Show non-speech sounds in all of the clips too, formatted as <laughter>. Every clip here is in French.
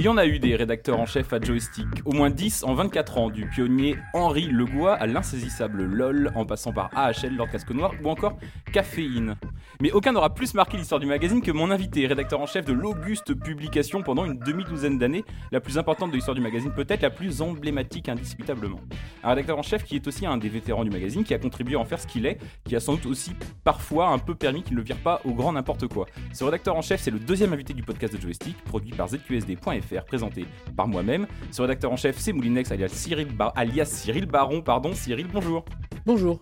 Il y en a eu des rédacteurs en chef à joystick, au moins 10 en 24 ans, du pionnier Henri Legois à l'insaisissable LOL, en passant par AHL, Lord Casque Noir ou encore Caféine. Mais aucun n'aura plus marqué l'histoire du magazine que mon invité, rédacteur en chef de l'Auguste Publication pendant une demi-douzaine d'années, la plus importante de l'histoire du magazine, peut-être la plus emblématique indiscutablement. Un rédacteur en chef qui est aussi un des vétérans du magazine, qui a contribué à en faire ce qu'il est, qui a sans doute aussi parfois un peu permis qu'il ne vire pas au grand n'importe quoi. Ce rédacteur en chef, c'est le deuxième invité du podcast de Joystick, produit par ZQSD.fr, présenté par moi-même. Ce rédacteur en chef, c'est Moulinex, alias Cyril, Bar- alias Cyril Baron. Pardon, Cyril, bonjour. Bonjour.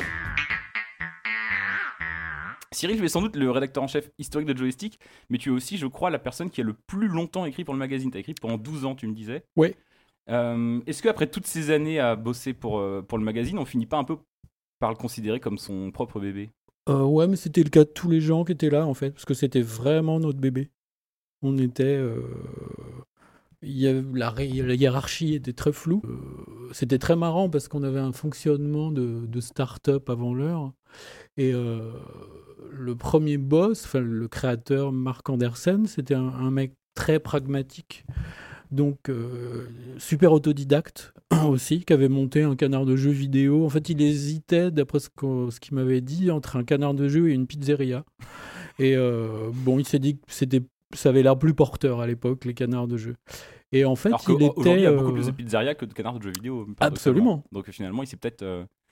Cyril, tu es sans doute le rédacteur en chef historique de Joystick, mais tu es aussi, je crois, la personne qui a le plus longtemps écrit pour le magazine. Tu as écrit pendant 12 ans, tu me disais. Ouais. Euh, Est-ce qu'après toutes ces années à bosser pour, euh, pour le magazine, on finit pas un peu par le considérer comme son propre bébé? Euh, ouais, mais c'était le cas de tous les gens qui étaient là, en fait, parce que c'était vraiment notre bébé. On était. euh, il y la, la hiérarchie était très floue. C'était très marrant parce qu'on avait un fonctionnement de, de start-up avant l'heure. Et le premier boss, le créateur Mark Andersen, c'était un mec très pragmatique. Donc, euh, super autodidacte <clears throat> aussi, qui avait monté un canard de jeux vidéo. En fait, il hésitait, d'après ce qu'il m'avait dit, entre un canard de jeu et une pizzeria. <laughs> Et euh, bon, il s'est dit que c'était, ça avait l'air plus porteur à l'époque, les canards de jeu. Et en fait, Alors il qu'aujourd'hui, il y était. a beaucoup euh, plus de pizzerias que de canards de jeux vidéo. Absolument. Donc finalement, il s'est peut-être.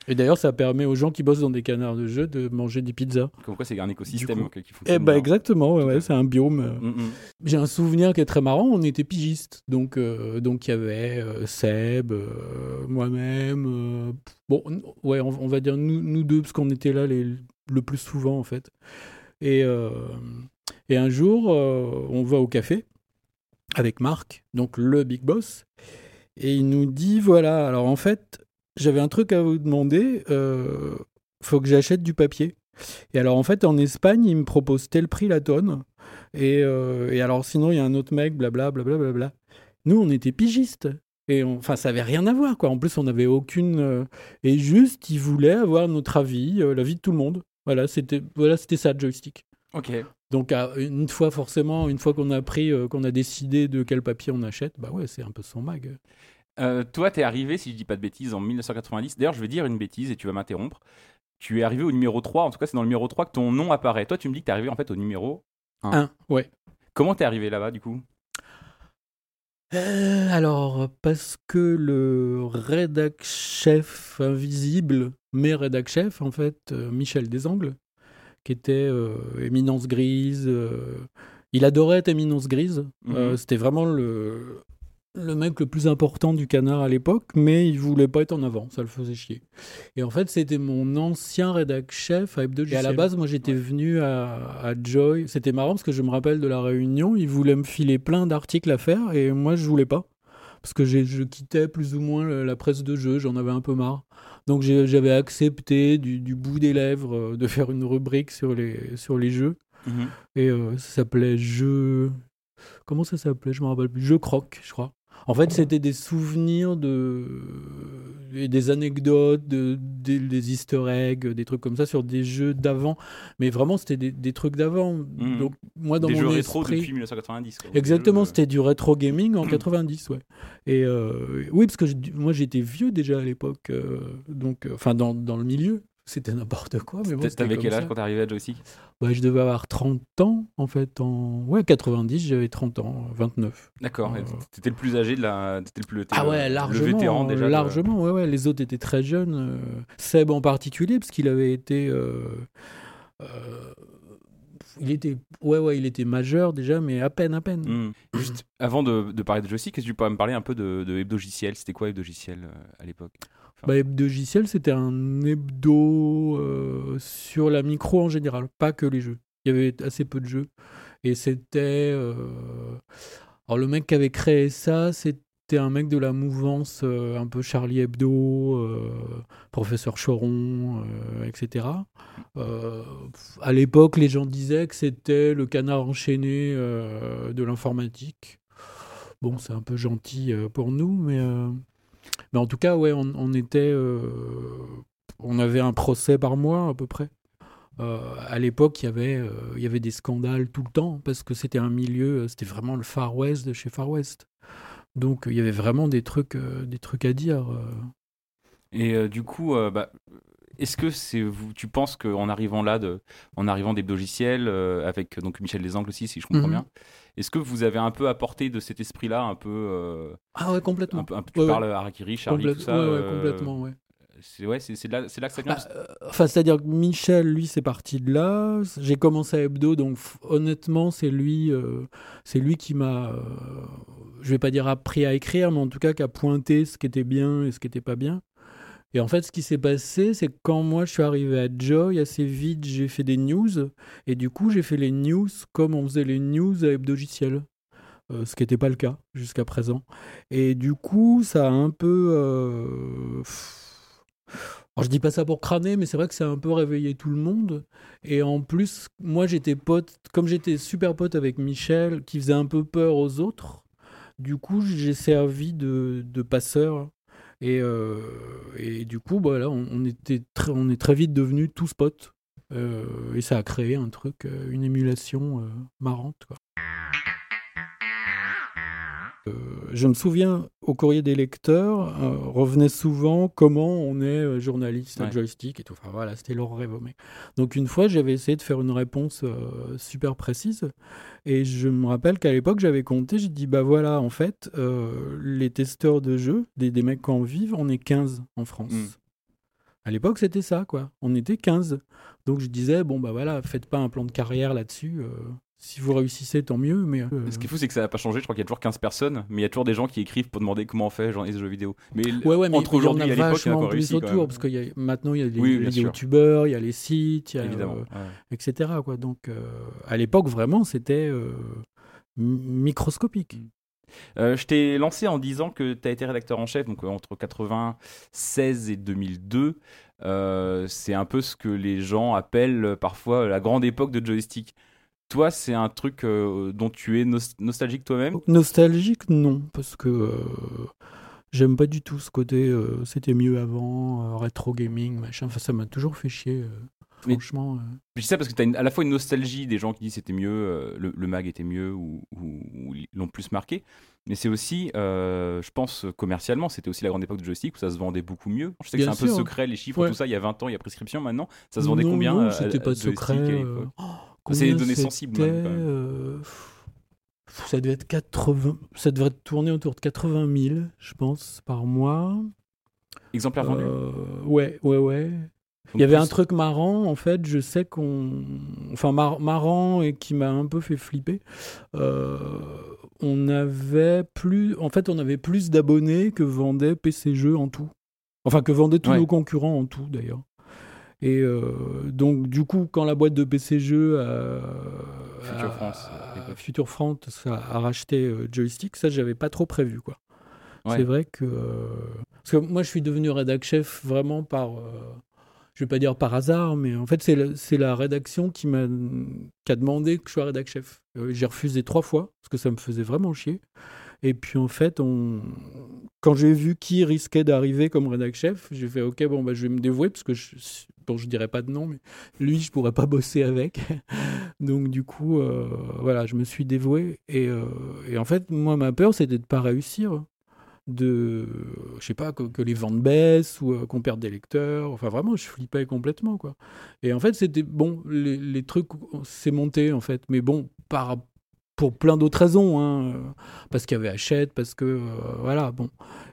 Et d'ailleurs, ça permet aux gens qui bossent dans des canards de jeu de manger des pizzas. comme quoi, c'est un écosystème coup. ok, qui fonctionne. Eh ben exactement, ouais, ouais, c'est un biome. euh. Mm, mm. J'ai un souvenir qui est très marrant. On était pigistes, donc euh, donc il y avait euh, Seb, euh, moi-même. bon, ouais, on, on va dire nous, nous deux parce qu'on était là les, le plus souvent en fait. Et et un jour, on va au café avec Marc, donc le big boss, et il nous dit voilà. Alors en fait, j'avais un truc à vous demander. Euh, faut que j'achète du papier. Et alors en fait, en Espagne, il me propose tel prix la tonne. Et, euh, et alors, sinon, il y a un autre mec, blablabla. Bla, bla, bla. Nous, on était pigistes. Et on- enfin, ça avait rien à voir, quoi. En plus, on n'avait aucune. euh, et juste, il voulait avoir notre avis, euh, l'avis de tout le monde. Voilà, c'était voilà, c'était ça, joystick. Ok. Donc, à- une fois, forcément, une fois qu'on a pris, euh, qu'on a décidé de quel papier on achète, bah ouais, c'est un peu son mag. Euh, toi, t'es arrivé, si je dis pas de bêtises, en 1990. D'ailleurs, je vais dire une bêtise et tu vas m'interrompre. Tu es arrivé au numéro 3, en tout cas, c'est dans le numéro 3 que ton nom apparaît. Toi, tu me dis que t'es arrivé en fait au numéro. Un, ouais. Comment t'es arrivé là-bas, du coup? Euh, alors, parce que le rédac chef invisible, mais rédac chef, en fait, euh, Michel Desangles, qui était euh, Éminence Grise, il adorait être Éminence Grise. Mhm. C'était vraiment le, le mec le plus important du canard à l'époque, mais il voulait pas être en avant, ça le faisait chier. Et en fait, c'était mon ancien rédac chef à Hebdo Et à la base, moi, j'étais venu à, à Joy. C'était marrant parce que je me rappelle de la réunion, il voulait me filer plein d'articles à faire et moi, je voulais pas. Parce que je quittais plus ou moins la presse de jeu, j'en avais un peu marre. Donc j'avais accepté du, du bout des lèvres euh, de faire une rubrique sur les, sur les jeux. Mhm. Et euh, ça s'appelait Jeux. Comment ça s'appelait? Je me rappelle plus. Jeux Croc, je crois. En fait, c'était des souvenirs de et des anecdotes, de, des, des Easter eggs, des trucs comme ça sur des jeux d'avant. Mais vraiment, c'était des, des trucs d'avant. Mhm. Donc moi, dans Des mon jeux rétro esprit- depuis 1990. quoi. Exactement, jeux, c'était du rétro gaming en 90, ouais. Et euh, oui, parce que je- moi j'étais vieux déjà à l'époque, euh, donc euh, enfin dans, dans le milieu, c'était n'importe quoi. Mais bon, T'avais quel âge ça. quand t'es arrivé à Joystick? Ouais, je devais avoir 30 ans en fait, en ouais 90, j'avais 30 ans, 29. D'accord. Euh, T'étais le plus âgé de la. T'étais le plus. t'étais Ah le- ouais, Le largement, vétéran déjà. de- largement, ouais, ouais. Les autres étaient très jeunes. euh, Seb en particulier, parce qu'il avait été, euh, euh, il était, ouais, ouais, il était majeur déjà, mais à peine, à peine. Hmm. Juste avant de, de parler de Joystick, est-ce que tu peux me parler un peu de, de Hebdogiciel C'était quoi Hebdogiciel euh, à l'époque? Bah, Hebdogiciel, c'était un hebdo euh, sur la micro en général, pas que les jeux. Il y avait assez peu de jeux. Et c'était. euh, Alors, le mec qui avait créé ça, c'était un mec de la mouvance euh, un peu Charlie Hebdo, Professeur Choron, etc. À l'époque, les gens disaient que c'était le canard enchaîné de l'informatique. Bon, c'est un peu gentil pour nous, mais. Euh, mais en tout cas, ouais, on, on était. euh, on avait un procès par mois à peu près. à l'époque, il y avait, il y avait des scandales tout le temps parce que c'était un milieu, c'était vraiment le Far West de chez Far West. Donc il y avait vraiment des trucs, des trucs à dire. Et du coup, bah, est-ce que c'est vous, tu penses qu'en arrivant là, de, en arrivant des logiciels, avec donc Michel Desangles aussi, si je comprends mhm. bien, est-ce que vous avez un peu apporté de cet esprit-là, un peu Ah ouais, complètement. Un peu, tu parles Harakiri, Charlie, tout ça. Ouais, complètement, ouais c'est ouais, c'est là, là, que ça vient. Bah, euh, enfin, c'est-à-dire que Michel, lui, c'est parti de là. J'ai commencé à Hebdo, donc honnêtement, c'est lui, euh, c'est lui qui m'a, euh, je vais pas dire appris à écrire, mais en tout cas qui a pointé ce qui était bien et ce qui était pas bien. Et en fait, ce qui s'est passé, c'est que quand moi je suis arrivé à Joy, assez vite, j'ai fait des news. Et du coup, j'ai fait les news comme on faisait les news à Hebdogiciel. ce qui n'était pas le cas jusqu'à présent. Et du coup, ça a un peu alors, je dis pas ça pour crâner, mais c'est vrai que ça a un peu réveillé tout le monde. Et en plus, moi j'étais pote, comme j'étais super pote avec Michel, qui faisait un peu peur aux autres, du coup j'ai servi de, de passeur. Et, euh, et, du coup, bah, on, était on est très vite devenus tous potes. Euh, et ça a créé un truc, euh, une émulation marrante. Quoi. Euh, je me souviens, au courrier des lecteurs, euh, revenait souvent comment on est euh, journaliste à joystick et tout. Enfin voilà, c'était Laurent Révomé. Donc une fois, j'avais essayé de faire une réponse super précise. Et je me rappelle qu'à l'époque, j'avais compté, j'ai dit, bah voilà, en fait, les testeurs de jeux, des, des mecs qui en vivent, on est 15 en France. Hmm. À l'époque, c'était ça, quoi. On était 15. Donc je disais, bon, bah voilà, faites pas un plan de carrière là-dessus. Si vous réussissez, tant mieux. Mais euh, Ce qui est fou, c'est que ça n'a pas changé. Je crois qu'il y a toujours 15 personnes, mais il y a toujours des gens qui écrivent pour demander comment on fait genre, les jeux vidéo. Mais ouais, ouais, mais entre aujourd'hui et l'époque, il y a plus autour. Parce que y a, maintenant, il y a les, youtubeurs, il y a les sites, il y a, Évidemment, euh, etc. Quoi. Donc, euh, à l'époque, vraiment, c'était microscopique. je t'ai lancé en disant que tu as été rédacteur en chef donc entre 96 et 2002. c'est un peu ce que les gens appellent parfois la grande époque de joystick. Toi, c'est un truc euh, dont tu es nostalgique toi-même? Nostalgique, non, parce que euh, j'aime pas du tout ce côté euh, c'était mieux avant, rétro gaming, machin. Enfin, ça m'a toujours fait chier. Franchement. Je dis ça parce que tu as à la fois une nostalgie des gens qui disent c'était mieux, le, mag était mieux ou, l'ont plus marqué. Mais c'est aussi, je pense, commercialement, c'était aussi la grande époque de joystick où ça se vendait beaucoup mieux. Je sais que c'est un peu secret, les chiffres, tout ça. Il y a 20 ans, il y a prescription maintenant. Ça se vendait combien Non, c'était pas secret. C'est des données sensibles. Euh, ça devait être 80, ça devrait tourner autour de 80 000, je pense, par mois. Exemplaires vendus. Euh, ouais, ouais, ouais. Il y avait un truc marrant, en fait, je sais qu'on. Enfin, marrant et qui m'a un peu fait flipper. Euh, on avait plus. En fait, on avait plus d'abonnés que vendait PC Jeux en tout. Enfin, que vendaient tous nos concurrents en tout, d'ailleurs. Et euh, donc, du coup, quand la boîte de PC Jeux Future France, Future France a, racheté euh, Joystick, ça, j'avais pas trop prévu, quoi. C'est vrai que. Euh, parce que moi, je suis devenu rédac chef vraiment par. je vais pas dire par hasard, mais en fait, c'est la, rédaction qui m'a qui a demandé que je sois rédac chef. J'ai refusé trois fois, parce que ça me faisait vraiment chier. Et puis en fait, on... quand j'ai vu qui risquait d'arriver comme rédac chef, j'ai fait ok, bon, bah, je vais me dévouer parce que je, bon, je dirais pas de nom, mais lui, je pourrais pas <laughs> bosser avec. Donc du coup, euh, voilà, je me suis dévoué. Et, euh, et en fait, moi, ma peur, c'était de pas réussir de je sais pas que, les ventes baissent ou euh, qu'on perde des lecteurs enfin vraiment je flippais complètement quoi et en fait c'était bon les, les trucs c'est monté en fait mais bon par pour plein d'autres raisons, hein, parce qu'il y avait Hachette, parce que voilà, bon.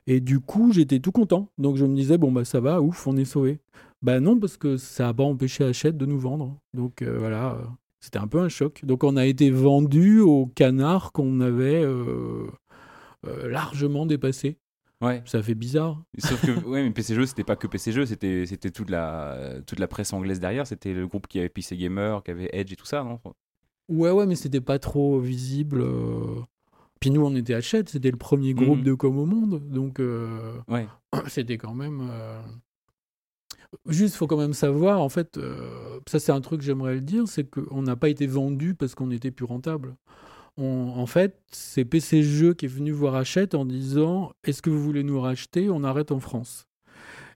Et du coup, j'étais tout content. Donc je me disais bon bah ça va, ouf, on est sauvé. Bah non, parce que ça n'a pas empêché Hachette de nous vendre. Donc euh, voilà, c'était un peu un choc. Donc on a été vendu au canard qu'on avait largement dépassé. Ouais. Ça fait bizarre. Sauf que <laughs> ouais, mais PC Jeux, c'était pas que PC Jeux, c'était c'était toute la toute la presse anglaise derrière. C'était le groupe qui avait PC Gamer, qui avait Edge et tout ça, non? Ouais, ouais, mais c'était pas trop visible. Euh. Puis nous, on était Hachette, c'était le premier groupe mhm. de com au monde, donc euh, ouais. <clears throat> c'était quand même. Euh, juste, faut quand même savoir, en fait, ça c'est un truc que j'aimerais le dire, c'est qu'on n'a pas été vendu parce qu'on était plus rentable. en fait, c'est PC Jeux qui est venu voir Hachette en disant Est-ce que vous voulez nous racheter? On arrête en France.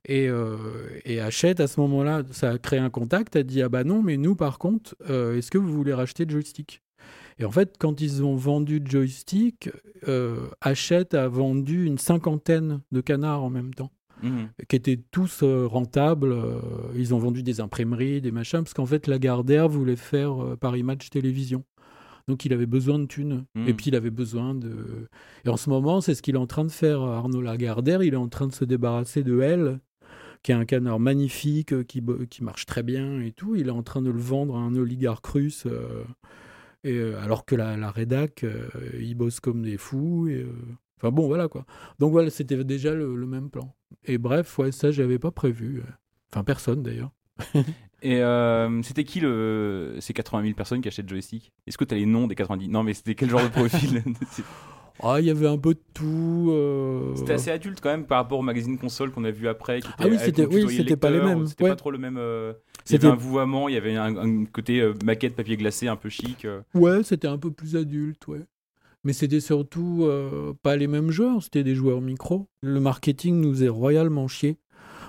Et, euh, et Hachette, à ce moment-là, ça a créé un contact, a dit Ah bah non, mais nous, par contre, euh, est-ce que vous voulez racheter Joystick? Et en fait, quand ils ont vendu Joystick, euh, Hachette a vendu une cinquantaine de canards en même temps, Mhm. qui étaient tous euh, rentables. euh, ils ont vendu des imprimeries, des machins, parce qu'en fait, Lagardère voulait faire euh, Paris Match Télévision. Donc il avait besoin de thunes. Mhm. Et puis il avait besoin de. Et en ce moment, c'est ce qu'il est en train de faire, Arnaud Lagardère. Il est en train de se débarrasser de elle, qui est un canard magnifique, qui, qui marche très bien et tout. Il est en train de le vendre à un oligarque russe. euh, et, euh, alors que la, la rédac, euh, ils bossent comme des fous. Et, Enfin bon, voilà quoi. Donc voilà, c'était déjà le, le même plan. Et bref, ouais, ça, j'avais pas prévu. Enfin, personne d'ailleurs. <laughs> Et euh, c'était qui le... ces 80 000 personnes qui achètent joystick? Est-ce que tu as les noms des 90 Non, mais c'était quel genre de profil? <laughs> <laughs> Ah, il y avait un peu de tout. euh, C'était assez adulte quand même par rapport au magazine console qu'on a vu après. Qui était Ah oui, c'était- oui, pas les mêmes, C'était ouais. pas trop le même. euh, C'était un vouvoiement, il y avait un, un côté euh, maquette papier glacé un peu chic. Ouais, c'était un peu plus adulte, ouais. Mais c'était surtout euh, pas les mêmes joueurs, c'était des joueurs micro. Le marketing nous est royalement chié.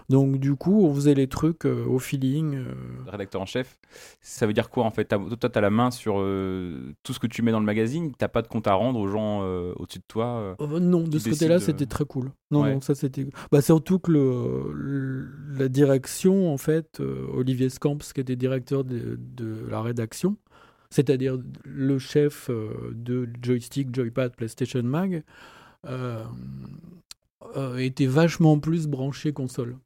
Donc du coup, on faisait les trucs euh, au feeling. euh. rédacteur en chef. Ça veut dire quoi en fait? Toi, tu as la main sur euh, tout ce que tu mets dans le magazine, t'as pas de compte à rendre aux gens au-dessus de toi. non, de ce côté-là, de- c'était très cool. Non, Ouais. non, ça c'était. Bah, surtout que le, le- la direction, en fait, Olivier Scamps, qui était directeur de, de la rédaction, c'est-à-dire le chef euh, de Joystick, Joypad, PlayStation Mag, euh, euh, était vachement plus branché console.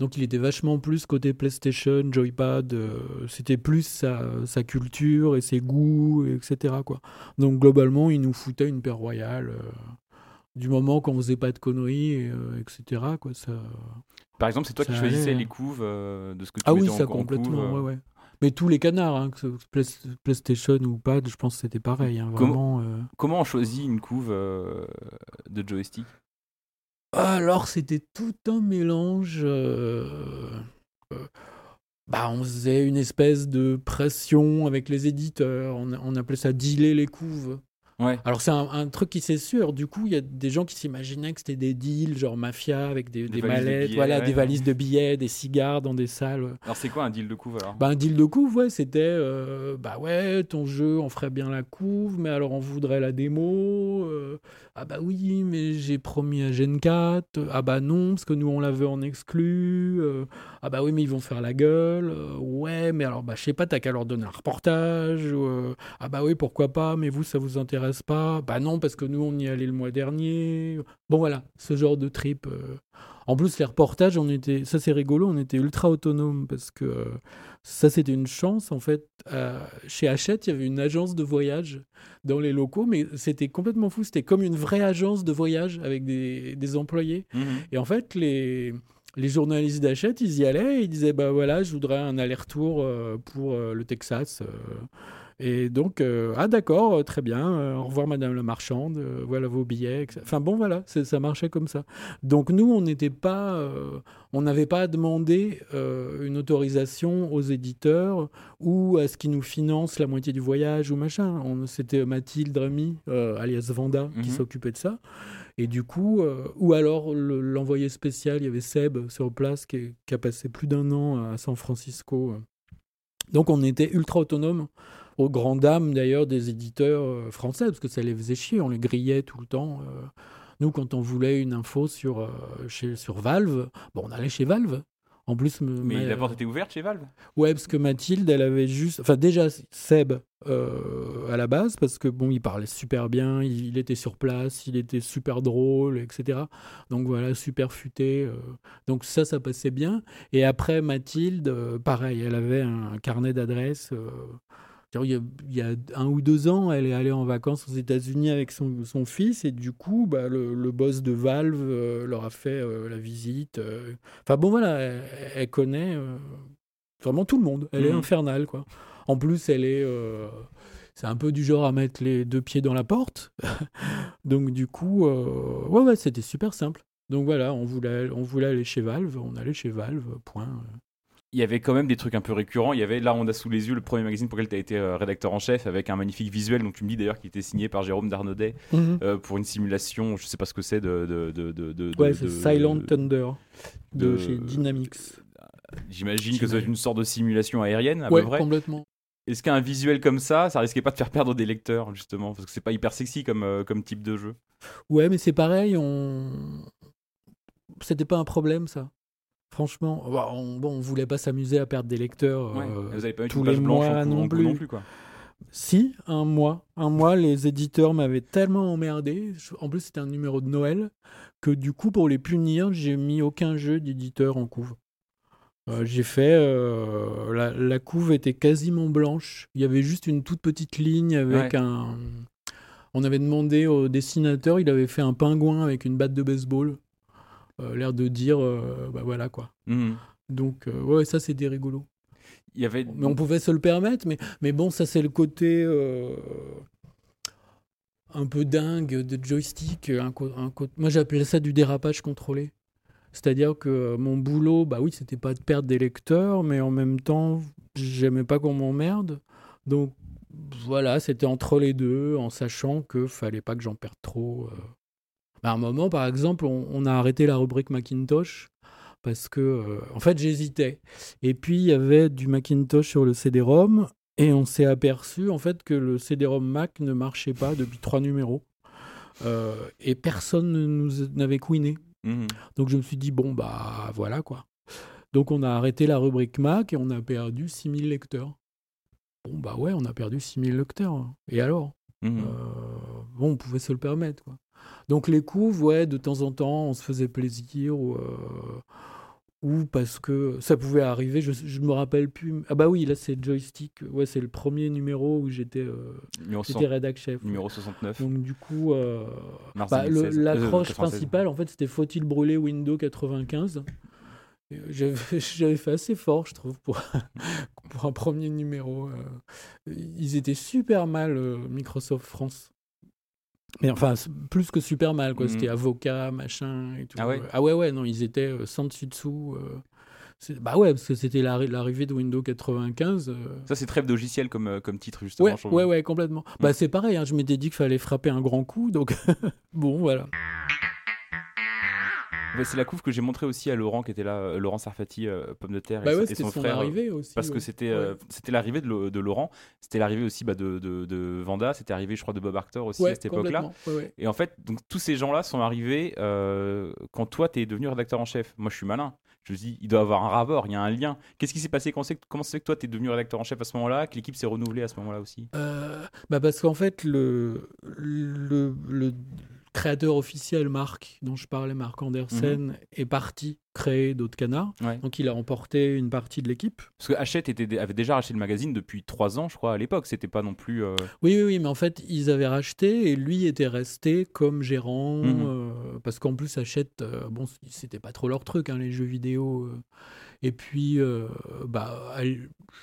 Donc il était vachement plus côté PlayStation, Joypad, euh, c'était plus sa, sa culture et ses goûts, etc. Quoi. Donc globalement, il nous foutait une paire royale. du moment qu'on faisait pas de conneries, et, etc. Quoi, ça... Par exemple, c'est toi qui choisissais les hein. couves de ce que tu Ah oui, en- ça en couve, complètement, ouais, ouais. Mais tous les canards, hein, que PlayStation ou pas, je pense que c'était pareil. hein, Comment- vraiment, euh. Comment on choisit une couve euh, de joystick? Alors, c'était tout un mélange. euh, bah, on faisait une espèce de pression avec les éditeurs. On, on appelait ça dealer les couves. Ouais. Alors, c'est un, un truc qui c'est sûr. Du coup, il y a des gens qui s'imaginaient que c'était des deals, genre mafia, avec des, Des des valises de mallettes, billets, voilà, ouais. des valises de billets, des cigares dans des salles. Alors, c'est quoi un deal de couve alors? Bah, un deal de couve, ouais, c'était euh, bah ouais, ton jeu, on ferait bien la couve, mais alors on voudrait la démo. euh, ah bah oui, mais j'ai promis à Gen 4. Ah bah non, parce que nous on l'avait en exclu. euh, ah bah oui, mais ils vont faire la gueule. euh, ouais, mais alors bah je sais pas, t'as qu'à leur donner un reportage. euh, ah bah oui, pourquoi pas, mais vous ça vous intéresse pas? Bah non, parce que nous on y allait le mois dernier. Bon voilà, ce genre de trip. euh. En plus, les reportages, on était, ça c'est rigolo, on était ultra autonome parce que ça c'était une chance en fait. Chez Hachette, il y avait une agence de voyage dans les locaux, mais c'était complètement fou. C'était comme une vraie agence de voyage avec des, des employés. Mhm. Et en fait, les, les journalistes d'Hachette, ils y allaient et ils disaient Bah voilà, je voudrais un aller-retour euh, pour euh, le Texas. euh. Et donc, euh, ah d'accord, très bien, euh, au revoir Madame la Marchande, euh, voilà vos billets. etc. Enfin bon, voilà, ça marchait comme ça. Donc nous, on n'était pas, on n'avait pas demandé une autorisation aux éditeurs ou à ce qu'ils nous financent la moitié du voyage ou machin. C'était Mathilde Rémy, alias Vanda, qui Mhm. s'occupait de ça. Et du coup, euh, ou alors le- l'envoyé spécial, il y avait Seb sur place qui, a passé plus d'un an à San Francisco. Donc on était ultra autonome, aux grandes dames d'ailleurs des éditeurs euh, français, parce que ça les faisait chier, on les grillait tout le temps. euh. Nous, quand on voulait une info sur, euh, chez, sur Valve, bon, on allait chez Valve. En plus, Mais ma- la porte était ouverte chez Valve Ouais, parce que Mathilde, elle avait juste. Enfin, déjà, Seb, euh, à la base, parce que bon, il parlait super bien, il, il était sur place, il était super drôle, etc. Donc voilà, super futé. euh. Donc ça, ça passait bien. Et après, Mathilde, euh, pareil, elle avait un, carnet d'adresses. Il y, a, il y a un ou deux ans, elle est allée en vacances aux États-Unis avec son, son fils, et du coup, bah, le, le boss de Valve euh, leur a fait euh, la visite. euh. Enfin bon, voilà, elle, elle connaît vraiment tout le monde. Elle est Mhm. infernale, quoi. En plus, elle est. c'est un peu du genre à mettre les deux pieds dans la porte. <laughs> Donc, du coup, ouais, ouais, c'était super simple. Donc voilà, on voulait, on voulait aller chez Valve, on allait chez Valve, point. Il y avait quand même des trucs un peu récurrents. Il y avait là, on a sous les yeux le premier magazine pour lequel tu as été euh, rédacteur en chef avec un magnifique visuel. Donc tu me dis d'ailleurs qu'il était signé par Jérôme Darnaudet Mhm. euh, pour une simulation. Je sais pas ce que c'est de. de, de, de, de- Ouais, c'est Silent Thunder de, chez Dynamics. J'imagine que J'imagine. une sorte de simulation aérienne à ouais, peu près. complètement. Est-ce qu'un visuel comme ça, ça risquait pas de faire perdre des lecteurs justement? Parce que c'est pas hyper sexy comme, euh, comme type de jeu. Ouais, mais c'est pareil, on. C'était pas un problème, ça. Franchement, Bah, on, bon, on voulait pas s'amuser à perdre des lecteurs. Ouais. euh, Vous avez pas tous les mois non plus. non plus quoi. Si, un mois. Un mois, les éditeurs m'avaient tellement emmerdé. En plus, c'était un numéro de Noël que du coup, pour les punir, j'ai mis aucun jeu d'éditeur en couve. Euh, j'ai fait. euh, la, la couve était quasiment blanche. Il y avait juste une toute petite ligne avec Ouais. un. On avait demandé au dessinateur, il avait fait un pingouin avec une batte de baseball. Euh, L'air de dire, euh, bah voilà quoi. Mhm. Donc, euh, ouais, ça c'était rigolo. Il y avait. Mais on pouvait se le permettre, mais, mais bon, ça c'est le côté un peu dingue de joystick. Un un Moi j'appelais ça du dérapage contrôlé. C'est-à-dire que mon boulot, bah oui, c'était pas de perdre des lecteurs, mais en même temps, j'aimais pas qu'on m'emmerde. Donc voilà, c'était entre les deux, en sachant que fallait pas que j'en perde trop. euh. À un moment, par exemple, on, on a arrêté la rubrique Macintosh parce que, euh, en fait, j'hésitais. Et puis, il y avait du Macintosh sur le CD-ROM et on s'est aperçu, en fait, que le CD-ROM Mac ne marchait pas depuis trois numéros. Euh, et personne ne nous n'avait couiné. Mhm. Donc, je me suis dit, bon, bah, voilà, quoi. Donc, on a arrêté la rubrique Mac et on a perdu 6000 lecteurs. Bon, bah ouais, on a perdu 6000 lecteurs. Et alors? Mhm. euh, bon, on pouvait se le permettre. Quoi. Donc les couves, ouais, de temps en temps, on se faisait plaisir. Ou, euh, ou parce que ça pouvait arriver, je, je me rappelle plus. Ah bah oui, là c'est joystick. Ouais, c'est le premier numéro où j'étais euh, Numéro, j'étais 60 rédac chef. numéro 69. Donc du coup, euh, bah, le- 2016. Euh, l'accroche 96. principale, en fait, c'était faut-il brûler Windows 95 Et, euh, <laughs> J'avais fait assez fort, je trouve, pour, <laughs> pour un premier numéro. euh. Ils étaient super mal, euh, Microsoft France. Mais enfin, plus que super mal, quoi. Mhm. C'était avocat, machin et tout. Ah ouais Ah ouais, ouais, non, ils étaient euh, sans dessus-dessous. euh. C'est- Bah ouais, parce que c'était l'arri- l'arrivée de Windows 95. euh. Ça, c'est trêve logiciel comme, euh, comme titre, justement. Ouais, je ouais, ouais, complètement. Bah c'est pareil, hein, je m'étais dit qu'il fallait frapper un grand coup, donc <laughs> bon, voilà. Ouais, c'est la couve que j'ai montré aussi à Laurent, qui était là, euh, Laurent Sarfati, euh, Pomme de Terre, Bah et, ouais, et c'était son son, frère. euh, aussi. Parce que c'était euh, c'était l'arrivée de, Laurent, c'était l'arrivée aussi bah, de, de, de Vanda, c'était l'arrivée, je crois, de Bob Arctor aussi à cette époque-là. Et en fait, donc, tous ces gens-là sont arrivés quand toi, tu es devenu rédacteur en chef. Moi, je suis malin. Je me dis, il doit y avoir un rapport, il y a un lien. Qu'est-ce qui s'est passé? Comment c'est que, comment c'est que toi, tu es devenu rédacteur en chef à ce moment-là? Que l'équipe s'est renouvelée à ce moment-là aussi? Euh, bah parce qu'en fait, le, le, le créateur officiel, Marc, dont je parlais, Marc Andersen, est parti créer d'autres canards. Ouais. Donc il a emporté une partie de l'équipe. Parce que Hachette était, avait déjà racheté le magazine depuis trois ans, je crois, à l'époque. C'était pas non plus. euh, Oui, oui, oui, mais en fait, ils avaient racheté et lui était resté comme gérant. Mhm. euh, parce qu'en plus, Hachette, euh, bon, c'était pas trop leur truc, hein, les jeux vidéo. euh. Et puis, bah,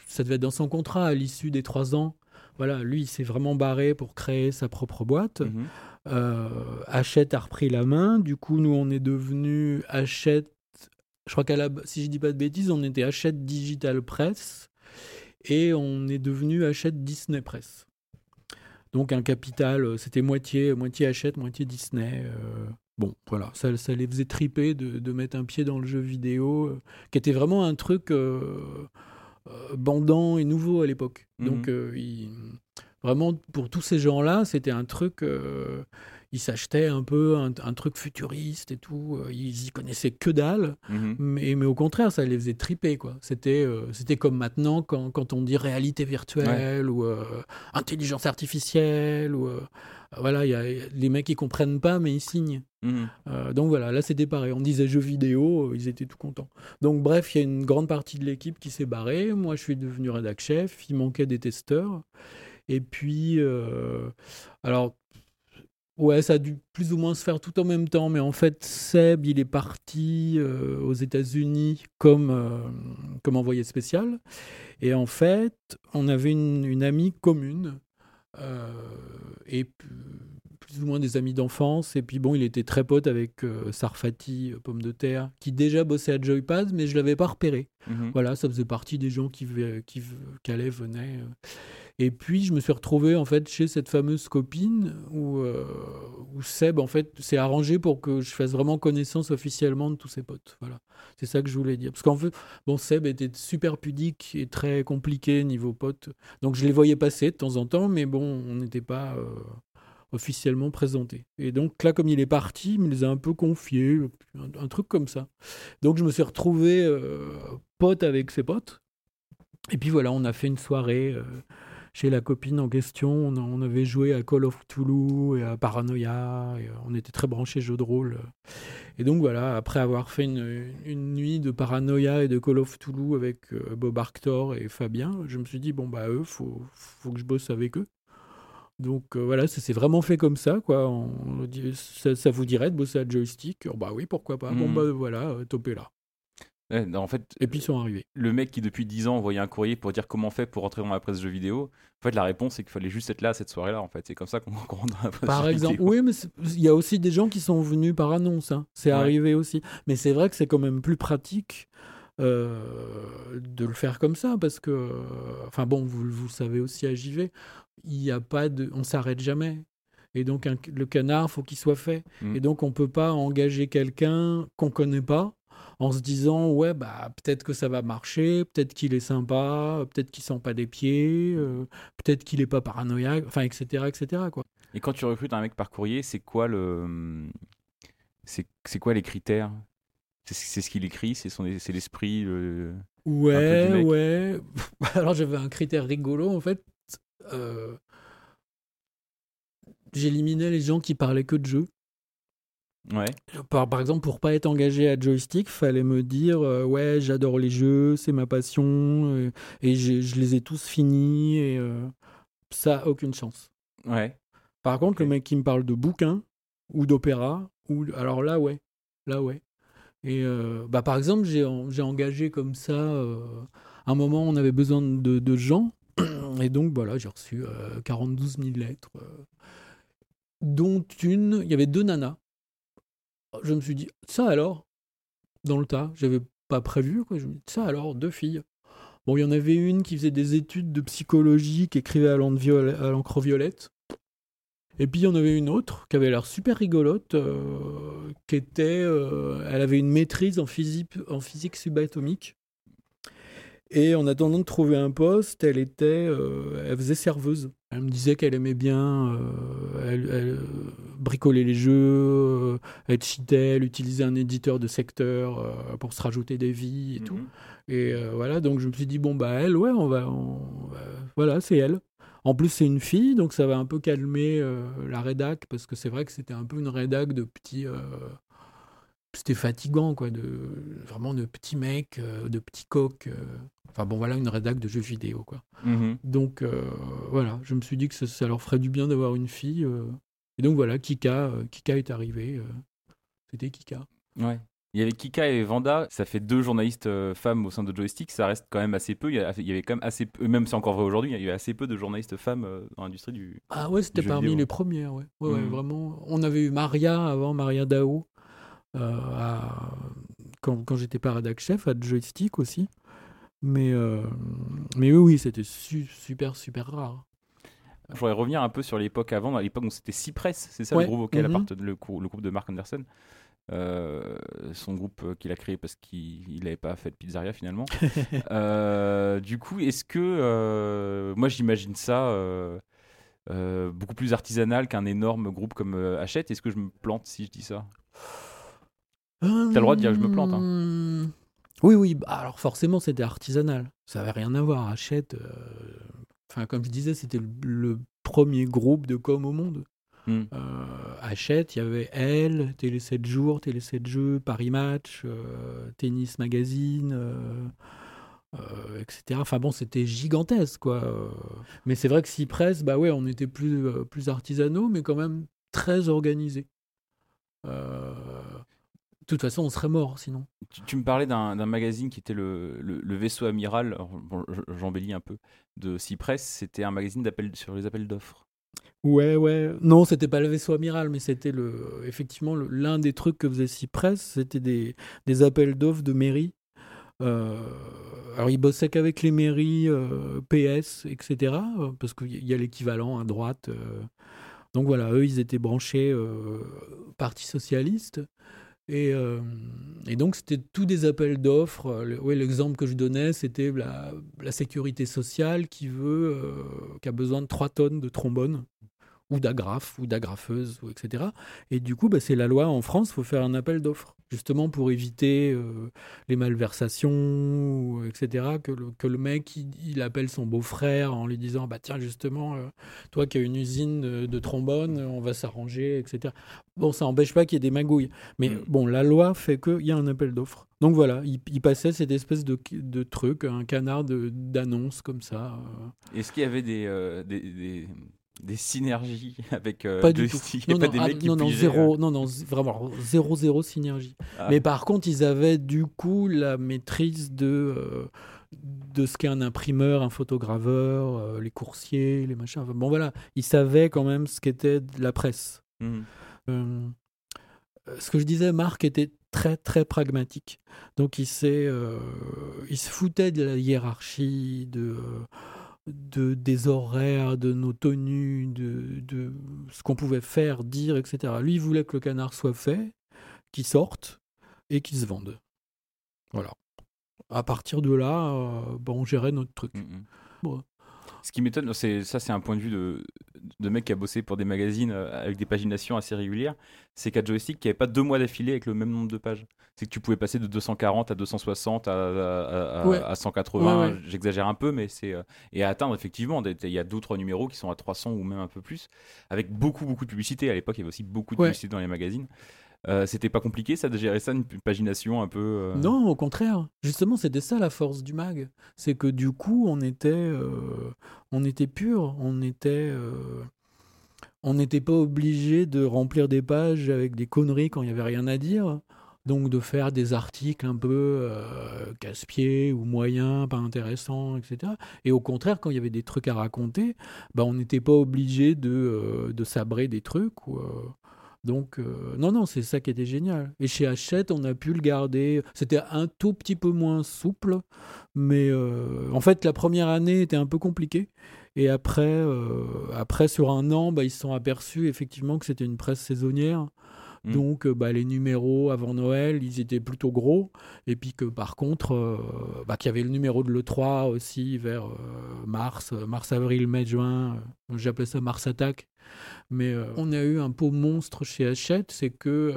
ça devait être dans son contrat à l'issue des trois ans. Voilà, lui, il s'est vraiment barré pour créer sa propre boîte. mhm. Euh, Hachette a repris la main. Du coup, nous, on est devenu Hachette. Je crois qu'à la, si je dis pas de bêtises, on était Hachette Digital Press et on est devenu Hachette Disney Press. Donc un capital, euh, c'était moitié, moitié Hachette, moitié Disney. euh, bon, voilà, ça, ça les faisait triper de, de mettre un pied dans le jeu vidéo, euh, qui était vraiment un truc euh, bandant et nouveau à l'époque. Mhm. Donc euh, il- vraiment pour tous ces gens-là, c'était un truc. euh, ils s'achetaient un peu un, un truc futuriste et tout. euh, Ils y connaissaient que dalle. Mhm. Mais, mais au contraire, ça les faisait triper, quoi. C'était euh, c'était comme maintenant quand, quand on dit réalité virtuelle ou euh, intelligence artificielle ou voilà, il y a les mecs qui comprennent pas mais ils signent. Mhm. Euh, donc voilà, là c'était pareil. On disait jeux vidéo, euh, ils étaient tout contents. Donc bref, il y a une grande partie de l'équipe qui s'est barrée. Moi, je suis devenu rédac chef. Il manquait des testeurs. Et puis, euh, alors, ouais, ça a dû plus ou moins se faire tout en même temps. Mais en fait, Seb, il est parti euh, aux États-Unis comme, euh, comme envoyé spécial. Et en fait, on avait une, une amie commune. Et plus ou moins des amis d'enfance. Et puis bon, il était très pote avec euh, Sarfati, euh, Pomme de Terre, qui déjà bossait à Joypad, mais je l'avais pas repéré. Mhm. Voilà, ça faisait partie des gens qui, qui, allaient, venaient. euh. Et puis, je me suis retrouvé en fait chez cette fameuse copine où, euh, où Seb en fait s'est arrangé pour que je fasse vraiment connaissance officiellement de tous ses potes. Voilà, c'est ça que je voulais dire. Parce qu'en fait, bon, Seb était super pudique et très compliqué niveau potes. Donc, je les voyais passer de temps en temps, mais bon, on n'était pas euh, officiellement présentés. Et donc là, comme il est parti, il me les a un peu confiés, un, truc comme ça. Donc, je me suis retrouvé euh, pote avec ses potes. Et puis voilà, on a fait une soirée chez la copine en question. On, avait joué à Call of Cthulhu et à Paranoia. Et, euh, on était très branchés jeux de rôle. Et donc voilà, après avoir fait une, une nuit de Paranoia et de Call of Cthulhu avec euh, Bob Arctor et Fabien, je me suis dit, bon, bah, eux, faut, faut que je bosse avec eux. Donc euh, voilà, ça s'est vraiment fait comme ça, quoi. On ça, ça vous dirait de bosser à joystick? Bah oui, pourquoi pas. Bon, Mhm. bah voilà, topé là. Ouais, non, en fait, Et puis ils sont arrivés. le mec qui depuis 10 ans envoyait un courrier pour dire comment on fait pour rentrer dans la presse jeux vidéo, en fait la réponse c'est qu'il fallait juste être là cette soirée-là en fait. C'est comme ça qu'on <laughs> rentre dans la presse Par jeux exemple, vidéo. oui, mais il y a aussi des gens qui sont venus par annonce. hein. C'est Ouais. arrivé aussi. Mais c'est vrai que c'est quand même plus pratique euh, de le faire comme ça parce que, euh, enfin bon, vous, vous le savez aussi à JV, il y a pas de, on s'arrête jamais. Et donc un- le canard, faut qu'il soit fait. Mm. Et donc on peut pas engager quelqu'un qu'on connaît pas en se disant ouais bah peut-être que ça va marcher, peut-être qu'il est sympa, peut-être qu'il sent pas des pieds, euh, peut-être qu'il est pas paranoïaque, enfin etc etc quoi. Et quand tu recrutes un mec par courrier, c'est quoi le. C'est quoi les critères? C'est ce qu'il écrit, c'est son- c'est l'esprit. le- Ouais, ouais. <laughs> Alors j'avais un critère rigolo en fait. Euh, J'éliminais les gens qui parlaient que de jeux. Ouais. Par, par exemple, pour pas être engagé à joystick, fallait me dire euh, ouais j'adore les jeux, c'est ma passion euh, et je les ai tous finis et euh, ça aucune chance. Ouais. Par contre, le mec qui me parle de bouquins ou d'opéra, ou alors là, ouais, là, ouais. Et euh, bah, par exemple, j'ai en- j'ai engagé comme ça. un moment, on avait besoin de, de gens, <clears throat> et donc voilà, j'ai reçu euh, 42 000 lettres, dont une, il y avait deux nanas. Je me suis dit, ça alors, dans le tas, j'avais pas prévu, quoi. Je ça alors, deux filles. Bon, il y en avait une qui faisait des études de psychologie, qui écrivait à l'encre viole- à l'encre violette. Et puis il y en avait une autre qui avait l'air super rigolote, euh, qui était, euh, elle avait une maîtrise en physique, en physique subatomique. Et en attendant de trouver un poste, elle était, euh, elle faisait serveuse. Elle me disait qu'elle aimait bien, euh, elle, elle, euh, bricoler les jeux, elle cheatait, elle utilisait un éditeur de secteur euh, pour se rajouter des vies et tout. Mhm. Et voilà, donc je me suis dit, bon, bah, elle, ouais, on va. on voilà, c'est elle. En plus, c'est une fille, donc ça va un peu calmer la rédac, parce que c'est vrai que c'était un peu une rédac de petits. c'était fatigant, quoi, de, vraiment de petits mecs, de petits coqs. Enfin bon, voilà, une rédac de jeux vidéo, quoi. Mhm. Donc euh, voilà, je me suis dit que ça, ça leur ferait du bien d'avoir une fille. euh. Et donc voilà, Kika, euh, Kika est arrivé. euh. C'était Kika. Ouais. Il y avait Kika et Vanda, ça fait deux journalistes euh, femmes au sein de Joystick, ça reste quand même assez peu. Il y, a- il y avait quand même assez peu, même si c'est encore vrai aujourd'hui, il y avait assez peu de journalistes femmes euh, dans l'industrie du. Ah ouais, c'était Jeux parmi vidéo. les premières, ouais. Ouais, ouais, Mhm. vraiment. On avait eu Maria avant, Maria Dao, euh, à- quand, quand j'étais pas rédac chef, à Joystick aussi. Mais, euh, mais oui, oui, c'était su- super, super rare. Je voudrais revenir un peu sur l'époque avant, à l'époque où c'était Cypress, c'est ça Ouais. le groupe auquel Mhm. appartenait le, groupe de Mark Anderson. Euh, son groupe euh, qu'il a créé parce qu'il n'avait pas fait de pizzeria finalement. <laughs> Euh, du coup, est-ce que euh, moi j'imagine ça beaucoup plus artisanal qu'un énorme groupe comme Hachette Est-ce que je me plante si je dis ça? T'as le droit de dire je me plante, hein. Oui, oui, bah, alors forcément c'était artisanal. Ça avait rien à voir. Hachette, euh, enfin, comme je disais, c'était le, le premier groupe de com au monde. Hmm. Euh, Hachette, il y avait Elle, Télé 7 jours, Télé 7 jeux, Paris Match, euh, Tennis Magazine, euh, etc. Enfin bon, c'était gigantesque, quoi. Euh, Mais c'est vrai que Cypress, bah ouais, on était plus, euh, plus artisanaux, mais quand même très organisés. De toute façon, on serait mort sinon. Tu, tu me parlais d'un magazine qui était le, le- le vaisseau amiral, bon, j'embellis un peu, de Cypress. C'était un magazine sur les appels d'offres. Ouais, ouais. Non, c'était pas le vaisseau amiral, mais c'était le, effectivement l'un des trucs que faisait Cypress, c'était des, des appels d'offres de mairie. Euh, alors, ils bossaient qu'avec les mairies euh, PS, etc. euh, Parce qu'il y a l'équivalent à droite. euh. Donc voilà, eux, ils étaient branchés Parti Socialiste. Et, euh, et donc, c'était tous des appels d'offres. Euh, L'exemple que je donnais, c'était la, sécurité sociale qui veut, euh, qui a besoin de 3 tonnes de trombone ou d'agrafes ou d'agrafeuses, ou etc. Et du coup, bah, c'est la loi en France, il faut faire un appel d'offres, justement pour éviter euh, les malversations, etc. Que le, que le mec, il, il appelle son beau-frère en lui disant, bah tiens, justement, euh, toi qui as une usine de, de trombone, on va s'arranger, etc. Bon, ça n'empêche pas qu'il y ait des magouilles. Mais Mm. bon, la loi fait qu'il y a un appel d'offres. Donc voilà, il, il passait cette espèce de, de truc, un canard d'annonce comme ça. euh. Est-ce qu'il y avait des, euh, des, des, des synergies <laughs> avec euh, Pas du tout. Joystick Il y a Non, pas non, des ah, mecs qui non, non, zéro, non, non, vraiment, zéro, zéro synergie. Ah. Mais par contre, ils avaient du coup la maîtrise de, euh, de ce qu'est un imprimeur, un photograveur, euh, les coursiers, les machins. Enfin, bon, voilà, ils savaient quand même ce qu'était la presse. euh. Euh, ce que je disais, Marc était très très pragmatique. Donc il s'est, euh, il se foutait de la hiérarchie, de, de des horaires, de nos tenues, de, de ce qu'on pouvait faire, dire, etc. Lui, il voulait que le canard soit fait, qu'il sorte et qu'il se vende. Voilà. À partir de là, euh, bon, on gérait notre truc. Mhm. Bon. Ce qui m'étonne, c'est ça, c'est un point de vue de, de mec qui a bossé pour des magazines euh, avec des paginations assez régulières. C'est qu'à Joystick, il n'y avait pas deux mois d'affilée avec le même nombre de pages. C'est que tu pouvais passer de 240 à 260 à, à, à- Ouais. à 180. Ouais, ouais. J'exagère un peu, mais c'est euh, et à atteindre effectivement. Il y a d'autres numéros qui sont à 300 ou même un peu plus, avec beaucoup beaucoup de publicité. À l'époque, il y avait aussi beaucoup de publicité dans les magazines. Euh, C'était pas compliqué ça de gérer ça, une pagination un peu. euh, Non, au contraire. Justement, c'était ça la force du mag. C'est que du coup, on était, euh, on était pur. On était, on n'était pas obligé de remplir des pages avec des conneries quand il y avait rien à dire. Donc de faire des articles un peu casse-pieds ou moyens, pas intéressants, etc. Et au contraire, quand il y avait des trucs à raconter, bah, on n'était pas obligé de, de sabrer des trucs. Donc, euh, non, non, c'est ça qui était génial. Et chez Hachette, on a pu le garder. C'était un tout petit peu moins souple, mais euh, en fait, la première année était un peu compliquée. Et après, euh, après sur un an, bah, ils se sont aperçus effectivement que c'était une presse saisonnière. Mm. Donc, euh, bah, les numéros avant Noël, ils étaient plutôt gros. Et puis que par contre, euh, bah, qu'il y avait le numéro de l'E3 aussi vers euh, mars, euh, mars, avril, mai, juin. J'appelais ça Mars Attack. Mais euh, on a eu un pot monstre chez Hachette, c'est que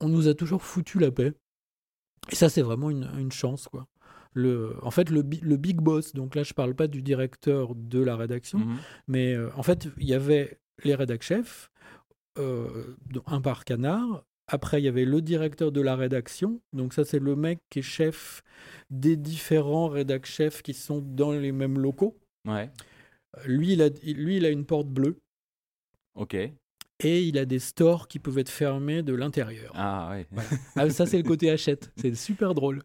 on nous a toujours foutu la paix. Et ça, c'est vraiment une, une chance, quoi. Le, en fait, le, bi- le big boss, donc là, je parle pas du directeur de la rédaction, mhm. mais en fait, il y avait les rédac chefs, euh, un par canard. Après, il y avait le directeur de la rédaction. Donc ça, c'est le mec qui est chef des différents rédac chefs qui sont dans les mêmes locaux. Ouais. Lui, il a, lui, il a une porte bleue Ok. et il a des stores qui peuvent être fermés de l'intérieur. Ah ouais. Ah, ça, c'est le côté <laughs> Hachette. C'est super drôle.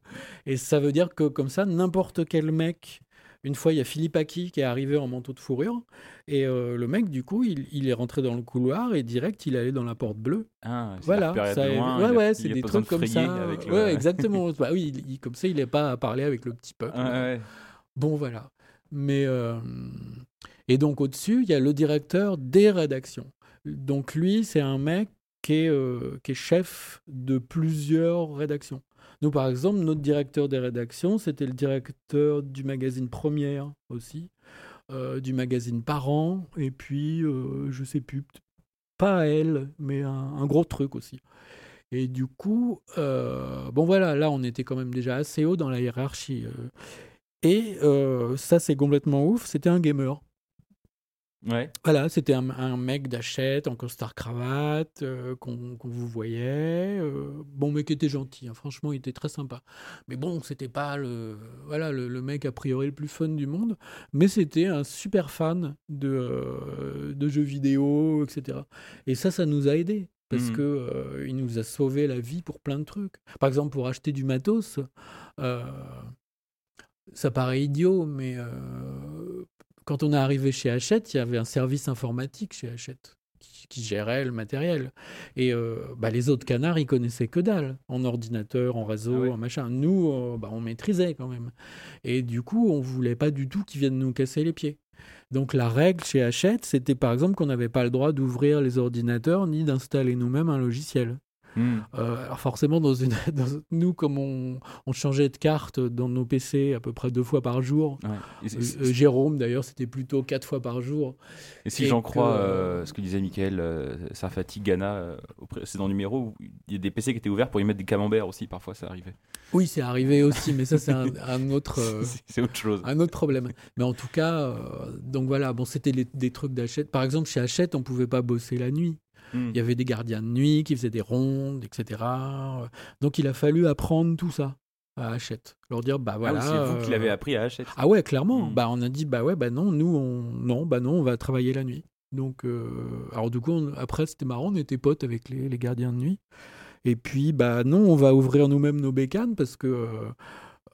Et ça veut dire que, comme ça, n'importe quel mec. Une fois, il y a Philippe Aki qui est arrivé en manteau de fourrure. Et euh, le mec, du coup, il, il est rentré dans le couloir et direct, il est allé dans la porte bleue. Ah, Voilà. ça- de loin, ouais, ouais, c'est des trucs de comme ça. avec le- Ouais, exactement. bah oui, il- il- comme ça, il n'est pas à parler avec le petit peuple. Ouais. Bon, voilà. Mais. euh, Et donc, au-dessus, il y a le directeur des rédactions. Donc, lui, c'est un mec qui est, euh, qui est chef de plusieurs rédactions. Nous, par exemple, notre directeur des rédactions, c'était le directeur du magazine Première aussi, euh, du magazine Parents, et puis, euh, je sais plus, pas elle, mais un, gros truc aussi. Et du coup, euh, bon voilà, là, on était quand même déjà assez haut dans la hiérarchie. Et ça, c'est complètement ouf, c'était un gamer. Ouais. Voilà, c'était un, un mec d'achète en costard cravate euh, qu'on vous voyait. euh, bon, mais qui était gentil. hein, franchement, il était très sympa. Mais bon, c'était pas le voilà le, le mec a priori le plus fun du monde, mais c'était un super fan de euh, de jeux vidéo, etc. Et ça, ça nous a aidés parce Mhm. que euh, il nous a sauvé la vie pour plein de trucs. Par exemple, pour acheter du matos. ça paraît idiot, mais euh, quand on est arrivé chez Hachette, il y avait un service informatique chez Hachette qui, qui gérait le matériel. Et euh, bah, les autres canards, ils connaissaient que dalle en ordinateur, en réseau, Ah ouais. en machin. Nous, euh, bah, on maîtrisait quand même. Et du coup, on voulait pas du tout qu'ils viennent nous casser les pieds. Donc la règle chez Hachette, c'était par exemple qu'on n'avait pas le droit d'ouvrir les ordinateurs ni d'installer nous-mêmes un logiciel. Hmm. Euh, alors forcément, dans une, <laughs> dans- nous, comme on, on changeait de carte dans nos PC à peu près deux fois par jour, Ouais. Euh, euh, Jérôme d'ailleurs, c'était plutôt quatre fois par jour. et si j'en crois euh, ce que disait Michael Sarfati Ghana au précédent numéro, il y a des PC qui étaient ouverts pour y mettre des camemberts aussi, parfois ça arrivait. Oui, c'est arrivé aussi, mais ça c'est un, un autre. <laughs> C'est- autre chose. un autre problème. Mais en tout cas, donc voilà, bon, c'était des trucs d'Hachette. Par exemple, chez Hachette, on pouvait pas bosser la nuit. Hmm. Il y avait des gardiens de nuit qui faisaient des rondes, etc. Donc il a fallu apprendre tout ça à Hachette. Leur dire, bah Ah oui, voilà. c'est vous qui euh, l'avez appris à Hachette. Ah ouais, clairement. Mm. Bah on a dit, bah ouais, bah non, nous, on... non, bah non, on va travailler la nuit. Donc, euh, alors du coup, on- après, c'était marrant, on était potes avec les, les gardiens de nuit. Et puis, bah non, on va ouvrir nous-mêmes nos bécanes parce que, euh,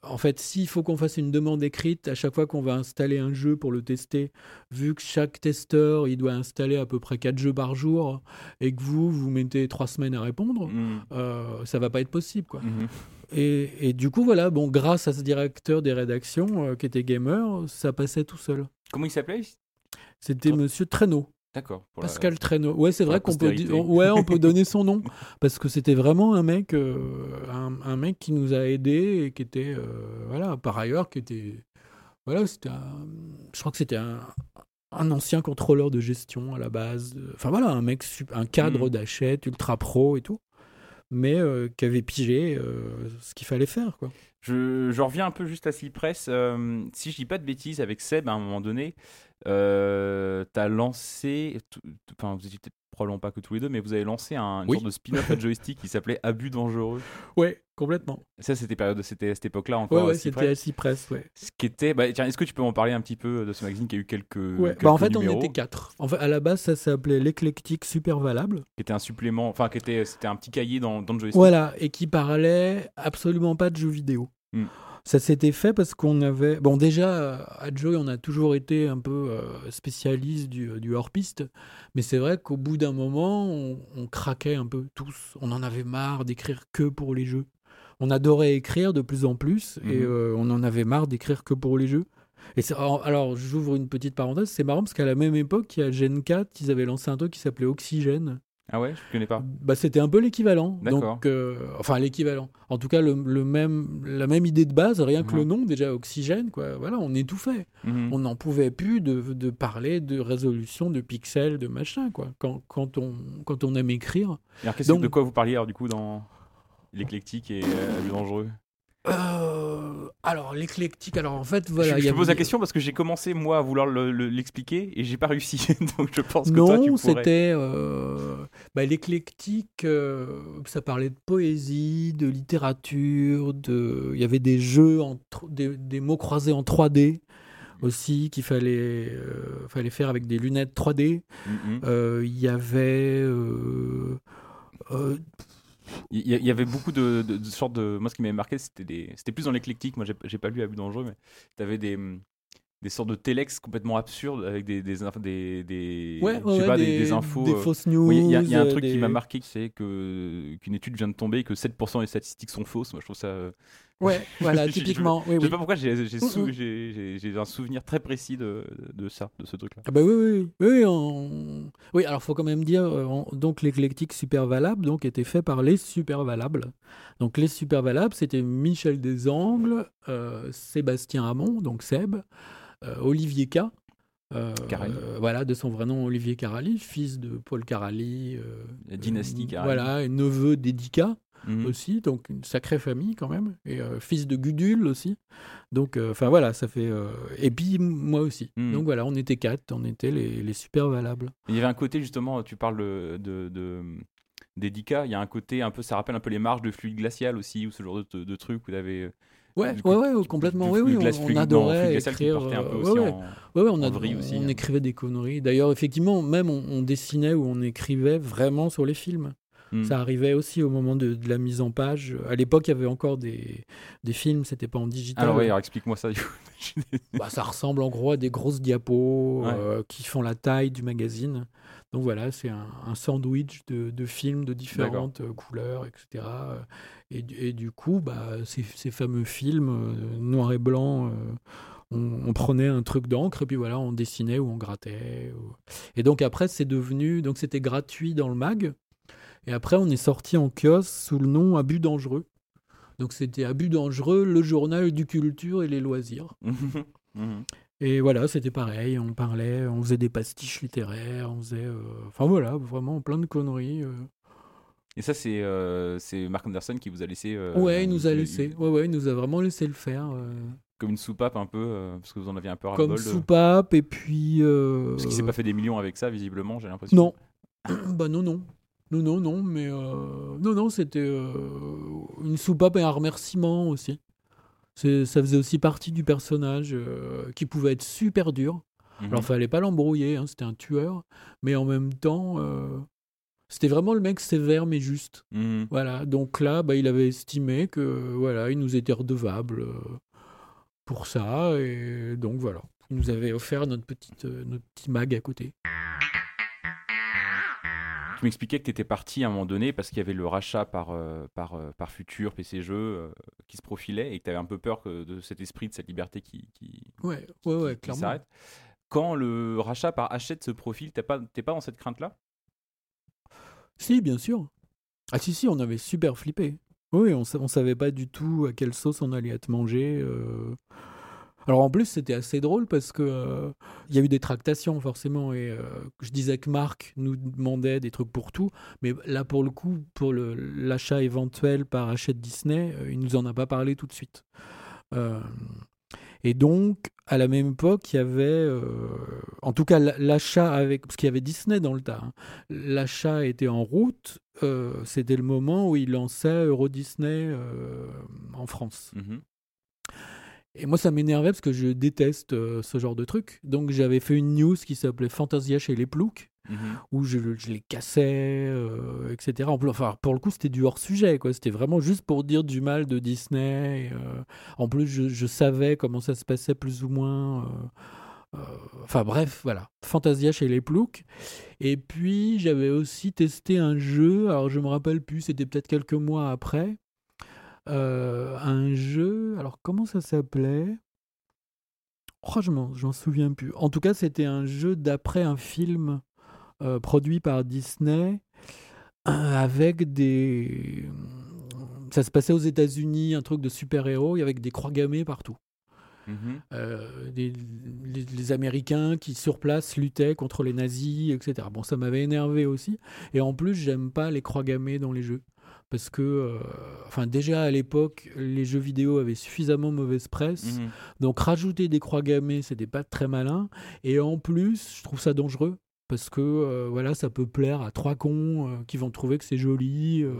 en fait, s'il faut qu'on fasse une demande écrite à chaque fois qu'on va installer un jeu pour le tester, vu que chaque testeur, il doit installer à peu près 4 jeux par jour et que vous, vous mettez 3 semaines à répondre, Hmm. euh, ça va pas être possible, quoi. Mhm. Et, et du coup, voilà, bon, grâce à ce directeur des rédactions euh, qui était gamer, ça passait tout seul. Comment il s'appelait? C'était Monsieur Traîneau, D'accord. pour la- Pascal Traîneau. Ouais, c'est vrai qu'on peut, ouais, on peut donner son nom <laughs> parce que c'était vraiment un mec, euh, un, un mec qui nous a aidés et qui était, euh, voilà, par ailleurs, qui était, voilà, c'était, un- je crois que c'était un, un ancien contrôleur de gestion à la base. Enfin voilà, un mec, un cadre d'achète, ultra pro et tout, mais euh, qui avait pigé euh, ce qu'il fallait faire, quoi. Je, reviens un peu juste à Cypress. Euh, si je dis pas de bêtises, avec Seb, à un moment donné, euh, t'as lancé. tout- tout- Enfin, vous étiez probablement pas que tous les deux, mais vous avez lancé un une Oui. sorte de spin-off à <laughs> joystick qui s'appelait Abus dangereux. Ouais, complètement. Ça, c'était période, c'était à cette époque-là encore. Ouais, c'était à Cypress, ouais. Ce qui était. Bah, tiens, est-ce que tu peux en parler un petit peu de ce magazine qui a eu quelques. Ouais. quelques Bah, en fait, numéros, on était quatre. En fait, à la base, ça s'appelait l'éclectique super valable. Qui était un supplément. Enfin, qui était. C'était un petit cahier dans, dans le joystick. Voilà, et qui parlait absolument pas de jeux vidéo. Hmm. Ça s'était fait parce qu'on avait. Bon, déjà, euh, à Joy, on a toujours été un peu euh, spécialiste du, du hors-piste. Mais c'est vrai qu'au bout d'un moment, on, on craquait un peu tous. On en avait marre d'écrire que pour les jeux. On adorait écrire de plus en plus et Mhm. euh, on en avait marre d'écrire que pour les jeux. Et alors, j'ouvre une petite parenthèse, c'est marrant parce qu'à la même époque, il y a Gen 4, ils avaient lancé un truc qui s'appelait Oxygène. Ah ouais, je connais pas. Bah, c'était un peu l'équivalent. Donc, euh, enfin, l'équivalent. En tout cas, le, le même, la même idée de base, rien que Mhm. le nom, déjà, oxygène, quoi. Voilà, on étouffait. Mhm. On n'en pouvait plus de, de parler de résolution, de pixels, de machin, quoi. Quand, quand, on, quand on aime écrire. Alors, Donc- de quoi vous parliez alors, du coup, dans l'éclectique et euh, Abus dangereux? Euh, alors, l'éclectique, alors en fait, voilà. je te pose la question parce que j'ai commencé moi à vouloir le- le- l'expliquer et j'ai pas réussi. <laughs> Donc je pense que toi tu Non, pourrais. c'était euh, bah, l'éclectique. euh, ça parlait de poésie, de littérature, de. Il y avait des jeux, en tr- des, des mots croisés en 3D aussi qu'il fallait, fallait faire avec des lunettes 3D. Mhm. Euh, Il y avait. Il y, y avait beaucoup de, de, de sortes de. Moi, ce qui m'avait marqué, c'était des... c'était plus dans l'éclectique. Moi, j'ai pas lu Abus dangereux, mais t'avais des des sortes de télex complètement absurdes avec des des des, des ouais, je sais ouais, pas, des, des, des infos. des euh, fausses news. Oui, il y, a- il y a un euh, truc qui m'a marqué, c'est que qu'une étude vient de tomber et que 7% des statistiques sont fausses. Moi, je trouve ça. Ouais, <laughs> voilà, Je- je- typiquement. Oui, Je sais oui. pas pourquoi j'ai sou- Mhm. j'ai- un souvenir très précis de, de ça, de ce truc-là. Ah bah oui, oui, oui. oui, on- oui alors faut quand même dire, euh, on- donc l'éclectique super valable donc, était fait par les super valables. Donc les super valables, c'était Michel Desangles, euh, Sébastien Hamon, donc Seb, euh, Olivier K. euh, Carali. voilà, de son vrai nom Olivier Carali, fils de Paul Carali. La dynastie Carali. Voilà, et neveu d'Edica Mhm. aussi, donc une sacrée famille quand même, et euh, fils de Gudule aussi. Donc, euh, enfin voilà, ça fait. euh, Et puis moi aussi. Mhm. Donc voilà, on était quatre, on était les, les super valables. Il y avait un côté justement, tu parles de, de, de- d'Edica, il y a un côté un peu, ça rappelle un peu les marges de fluide glacial aussi, ou ce genre de, de trucs où avais. Ouais, du ouais, ouais, du- complètement. Oui, oui, on, adorait écrire. euh, ouais, ouais. Ouais, ouais, on, écrivait des conneries. D'ailleurs, effectivement, même on, on dessinait ou on écrivait vraiment sur les films. Hmm. Ça arrivait aussi au moment de, de la mise en page. À l'époque, il y avait encore des, des films, c'était pas en digital. Alors, oui, alors explique-moi ça. <laughs> Bah, ça ressemble en gros à des grosses diapos Ouais. euh, qui font la taille du magazine. Donc voilà, c'est un, un sandwich de, de films de différentes euh, couleurs, etc. Euh, Et, du- et du coup, bah, ces, ces fameux films euh, noir et blanc, euh, on, on prenait un truc d'encre et puis voilà, on dessinait ou on grattait. ou- Et donc après, c'est devenu, donc c'était gratuit dans le mag. Et après, on est sorti en kiosque sous le nom Abus dangereux. Donc c'était Abus dangereux, le journal du culture et les loisirs. <laughs> Mhm. Et voilà, c'était pareil, on parlait, on faisait des pastiches littéraires, on faisait... euh, Enfin voilà, vraiment plein de conneries. euh. Et ça, c'est euh, Mark Anderson qui vous a laissé. euh, ouais, il nous a laissé, ouais, ouais, il nous a vraiment laissé le faire. Comme une soupape un peu, euh, parce que vous en aviez un peu comme de- soupape, et puis... euh, Parce qu'il s'est pas fait des millions avec ça, visiblement, j'ai l'impression. Non. <coughs> bah non, non. Non, non, non, mais... euh, Non, non, c'était euh, une soupape et un remerciement aussi. C'est- Ça faisait aussi partie du personnage euh, qui pouvait être super dur. Mhm. Alors, fallait pas l'embrouiller, hein, c'était un tueur, mais en même temps, c'était vraiment le mec sévère mais juste. Mhm. Voilà, donc là, bah, il avait estimé que voilà, il nous était redevable pour ça, et donc voilà, il nous avait offert notre petite, notre petit mag à côté. Tu m'expliquais que tu étais parti à un moment donné parce qu'il y avait le rachat par, euh, par, euh, par Futur, PC Jeux, euh, qui se profilait et que tu avais un peu peur que de cet esprit, de cette liberté qui, qui, Ouais, ouais, ouais, qui clairement. s'arrête. Quand le rachat par Hachette se profile, t'es pas, t'es pas dans cette crainte-là? Si, bien sûr. Ah si, si, on avait super flippé. Oui, on, on savait pas du tout à quelle sauce on allait être mangé. euh. Alors en plus, c'était assez drôle parce que euh, il y a eu des tractations forcément et euh, je disais que Marc nous demandait des trucs pour tout, mais là pour le coup, pour l'achat éventuel par Hachette Disney, euh, il nous en a pas parlé tout de suite. Euh, et donc, à la même époque, il y avait, en tout cas, l'achat avec, parce qu'il y avait Disney dans le tas. hein. L'achat était en route. C'était le moment où il lançait Euro Disney en France. Mhm. Et moi, ça m'énervait parce que je déteste euh, ce genre de truc. Donc, j'avais fait une news qui s'appelait Fantasia chez les ploucs, Mhm. où je, je les cassais, euh, etc. Enfin, pour le coup, c'était du hors-sujet. quoi. C'était vraiment juste pour dire du mal de Disney. et, euh, en plus, je, je savais comment ça se passait plus ou moins. Enfin bref, voilà. Fantasia chez les ploucs. Et puis, j'avais aussi testé un jeu. Alors, je me rappelle plus, c'était peut-être quelques mois après. Euh, un jeu. Alors, comment ça s'appelait? Oh, je m'en, souviens plus. En tout cas, c'était un jeu d'après un film euh, produit par Disney euh, avec des. Ça se passait aux États-Unis, un truc de super-héros, avec des croix gammées partout. Euh, des- les, les Américains qui sur place luttaient contre les nazis, etc. Bon, ça m'avait énervé aussi. Et en plus, j'aime pas les croix gammées dans les jeux. Parce que, euh, enfin, déjà à l'époque, les jeux vidéo avaient suffisamment mauvaise presse. Mhm. Donc, rajouter des croix gammées, c'était pas très malin. Et en plus, je trouve ça dangereux. Parce que, euh, voilà, ça peut plaire à trois cons euh, qui vont trouver que c'est joli. euh.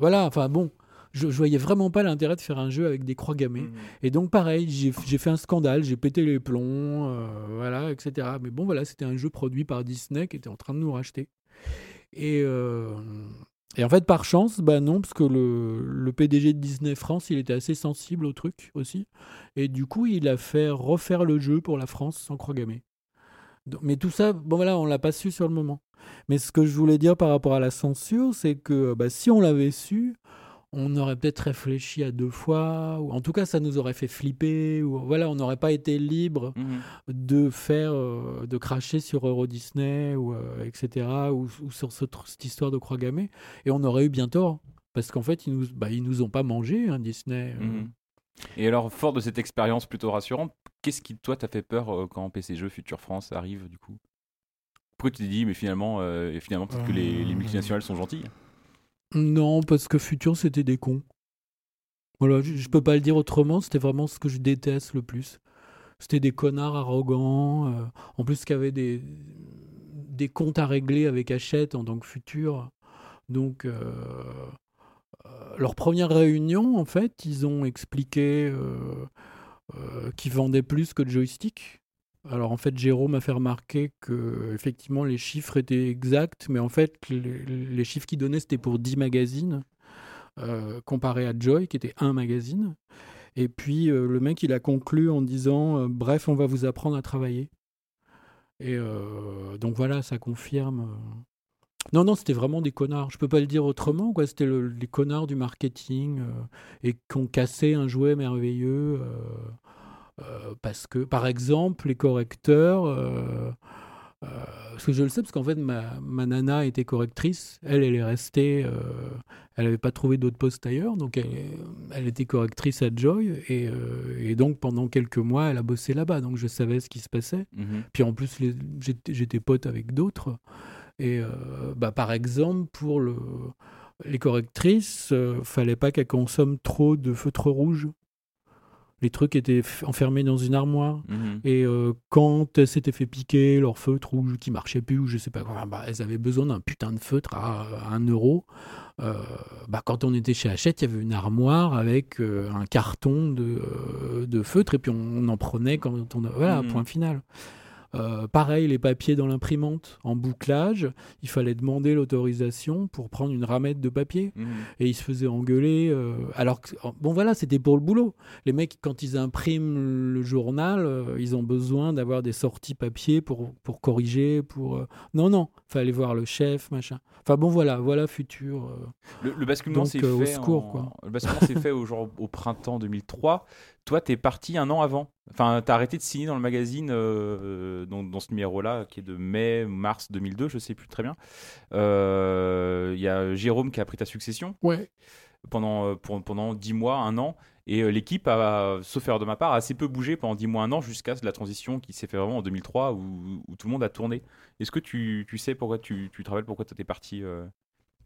Voilà, enfin bon. Je, je voyais vraiment pas l'intérêt de faire un jeu avec des croix gammées. Mhm. Et donc pareil, j'ai fait un scandale, j'ai pété les plombs, voilà, etc. Mais bon, voilà, c'était un jeu produit par Disney qui était en train de nous racheter. Et, et en fait, par chance, bah non, parce que le, PDG de Disney France, il était assez sensible au truc aussi. Et du coup, il a fait refaire le jeu pour la France sans croix gammée. Donc- Mais tout ça, bon voilà, on l'a pas su sur le moment. Mais ce que je voulais dire par rapport à la censure, c'est que bah, si on l'avait su, on aurait peut-être réfléchi à deux fois, ou en tout cas ça nous aurait fait flipper, ou voilà, on n'aurait pas été libre Mhm. de faire, euh, de cracher sur Euro Disney, ou, euh, etc., ou, ou sur ce cette histoire de croix gammée, et on aurait eu bien tort, parce qu'en fait ils nous, bah, ils nous ont pas mangé, hein, Disney. euh. Mhm. Et alors, fort de cette expérience plutôt rassurante, qu'est-ce qui, toi, t'a fait peur quand PC Jeux Future France arrive, du coup? Pourquoi tu t'es dit, mais finalement, et finalement peut-être que les, les multinationales sont gentilles Non, parce que Futur, c'était des cons. Voilà, je, peux pas le dire autrement, c'était vraiment ce que je déteste le plus. C'était des connards arrogants, euh, en plus qui avaient des, des comptes à régler avec Hachette en tant que Futur. Donc, euh, euh, leur première réunion, en fait, ils ont expliqué qu'ils vendaient plus que de joystick. Alors en fait, Jérôme a fait remarquer que effectivement les chiffres étaient exacts, mais en fait les, chiffres qu'il donnait c'était pour 10 magazines, euh, comparé à Joy qui était un magazine. Et puis euh, le mec il a conclu en disant euh, bref on va vous apprendre à travailler. Et donc voilà, ça confirme. Non, non, c'était vraiment des connards. Je peux pas le dire autrement, quoi. C'était le- les connards du marketing et qui ont cassé un jouet merveilleux. Euh, euh, parce que, par exemple, les correcteurs. euh, euh, parce que je le sais, parce qu'en fait, ma, ma nana était correctrice. Elle, elle est restée. euh, elle n'avait pas trouvé d'autre poste ailleurs. Donc, elle, elle était correctrice à Joy. Et, euh, et donc, pendant quelques mois, elle a bossé là-bas. Donc, je savais ce qui se passait. Mhm. Puis en plus, j'étais j'étais pote avec d'autres. Et euh, bah, par exemple, pour le, les correctrices, euh, fallait pas qu'elles consomment trop de feutre rouge. Les trucs étaient enfermés dans une armoire. Mhm. Et euh, quand elles s'étaient fait piquer leur feutre rouge qui marchait plus, ou je sais pas quoi, bah, elles avaient besoin d'un putain de feutre à, à 1 euro. Euh, bah, quand on était chez Hachette, il y avait une armoire avec euh, un carton de, de feutre et puis on, en prenait quand on. Voilà, Mhm. point final. Euh, pareil, les papiers dans l'imprimante, en bouclage, il fallait demander l'autorisation pour prendre une ramette de papier Mhm. et ils se faisaient engueuler. euh, alors que, bon voilà, c'était pour le boulot. Les mecs, quand ils impriment le journal, euh, ils ont besoin d'avoir des sorties papier pour, pour corriger. Pour non non, fallait voir le chef, machin. Enfin bon voilà, voilà futur. Le, le basculement s'est euh, au fait. secours, en- quoi. Le basculement s'est fait au, genre, au printemps 2003. Toi, t'es parti un an avant. Enfin, t'as arrêté de signer dans le magazine, euh, dans, dans ce numéro-là, qui est de mai, mars 2002, je sais plus très bien. Euh, Il y a Jérôme qui a pris ta succession Ouais. pendant, euh, pour- pendant 10 mois, un an. Et euh, l'équipe a, sauf erreur de ma part, a assez peu bougé pendant 10 mois, un an, jusqu'à la transition qui s'est fait vraiment en 2003, où, où tout le monde a tourné. Est-ce que tu, tu sais pourquoi tu, tu te rappelles pourquoi t'es parti euh,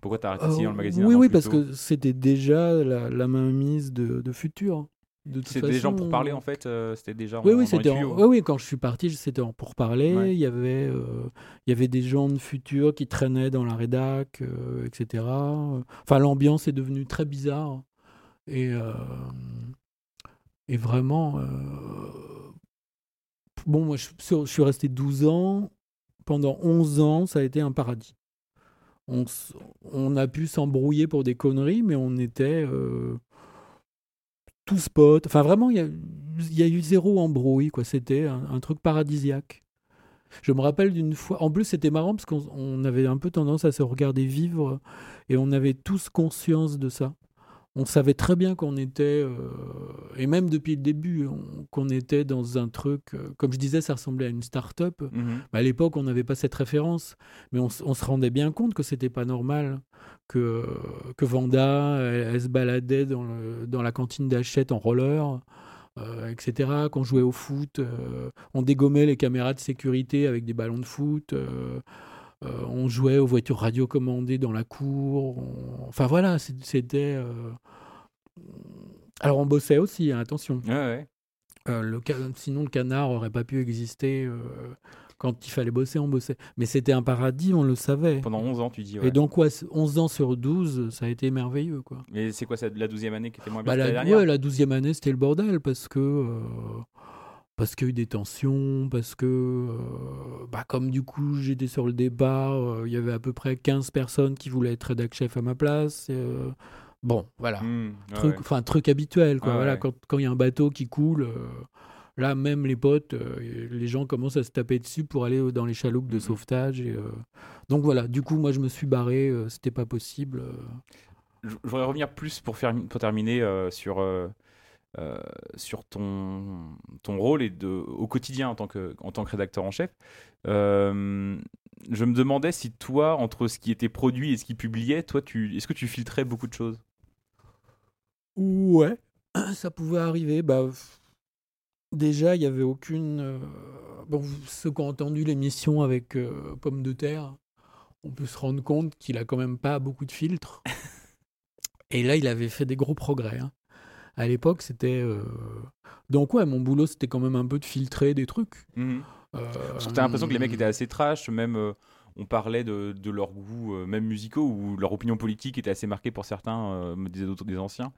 Pourquoi t'as arrêté de signer dans le magazine oui oui parce tôt que c'était déjà la, la mainmise de, de futur. De toute C'était des gens pour façon, parler en fait, euh, c'était déjà en, Oui, dans oui, c'était en- oui, oui, quand je suis parti, c'était en pourparler. Ouais. Il, y avait, euh, il y avait des gens de futur qui traînaient dans la rédac, euh, etc. Enfin, l'ambiance est devenue très bizarre. Et, et vraiment. Bon, moi, je, je suis resté 12 ans. Pendant 11 ans, ça a été un paradis. On, on a pu s'embrouiller pour des conneries, mais on était. Tous potes. Enfin, vraiment, il y y a eu zéro embrouille, quoi. C'était un, un truc paradisiaque. Je me rappelle d'une fois. En plus, c'était marrant parce qu'on on avait un peu tendance à se regarder vivre et on avait tous conscience de ça. On savait très bien qu'on était, euh, et même depuis le début, on- qu'on était dans un truc, euh, comme je disais, ça ressemblait à une start-up. Mhm. Bah, à l'époque, on n'avait pas cette référence, mais on, se rendait bien compte que c'était pas normal que, que Vanda, elle, elle se baladait dans, le- dans la cantine d'Hachette en roller, euh, etc. Qu'on jouait au foot, on dégommait les caméras de sécurité avec des ballons de foot. Euh, on jouait aux voitures radiocommandées dans la cour. on- Enfin voilà, c'était. euh, Alors on bossait aussi, hein, attention. Ouais, ouais. Euh, le Sinon, le canard aurait pas pu exister. euh, Quand il fallait bosser, on bossait. Mais c'était un paradis, on le savait. Pendant 11 ans, tu dis. Ouais. Et donc, ouais, 11 ans sur 12, ça a été merveilleux. Quoi. Mais c'est quoi ça, la 12e année qui était moins bien Bah, que la, l'année dernière? ouais, la 12e année, c'était le bordel parce que. euh, parce qu'il y a eu des tensions, parce que, euh, bah, comme du coup j'étais sur le départ, euh, il y avait à peu près 15 personnes qui voulaient être rédac chef à ma place. et, euh, bon, voilà. Ouais, truc, ouais. enfin truc habituel quoi. Ouais, voilà, ouais. quand quand il y a un bateau qui coule, euh, là même les potes, les gens commencent à se taper dessus pour aller dans les chaloupes de Mhm. sauvetage. Et, donc voilà, du coup moi je me suis barré, c'était pas possible. Je voudrais revenir plus pour, faire, pour terminer sur, euh, sur ton, ton rôle et de, au quotidien en tant que, en tant que rédacteur en chef. Euh, je me demandais si toi, entre ce qui était produit et ce qui publiait, toi, tu, est-ce que tu filtrais beaucoup de choses? Ouais, <clears throat> ça pouvait arriver. Bah, déjà, il n'y avait aucune. euh, Bon, ceux qui ont entendu l'émission avec Pomme de Terre, on peut se rendre compte qu'il a quand même pas beaucoup de filtres. <laughs> Et là, il avait fait des gros progrès. hein. À l'époque, c'était. euh, Donc, ouais, mon boulot, c'était quand même un peu de filtrer des trucs. Mhm. Euh, Parce que T'as l'impression que les mecs étaient assez trash, même euh, on parlait de, de leurs goûts, euh, même musicaux, ou leur opinion politique était assez marquée pour certains, me disaient d'autres des anciens.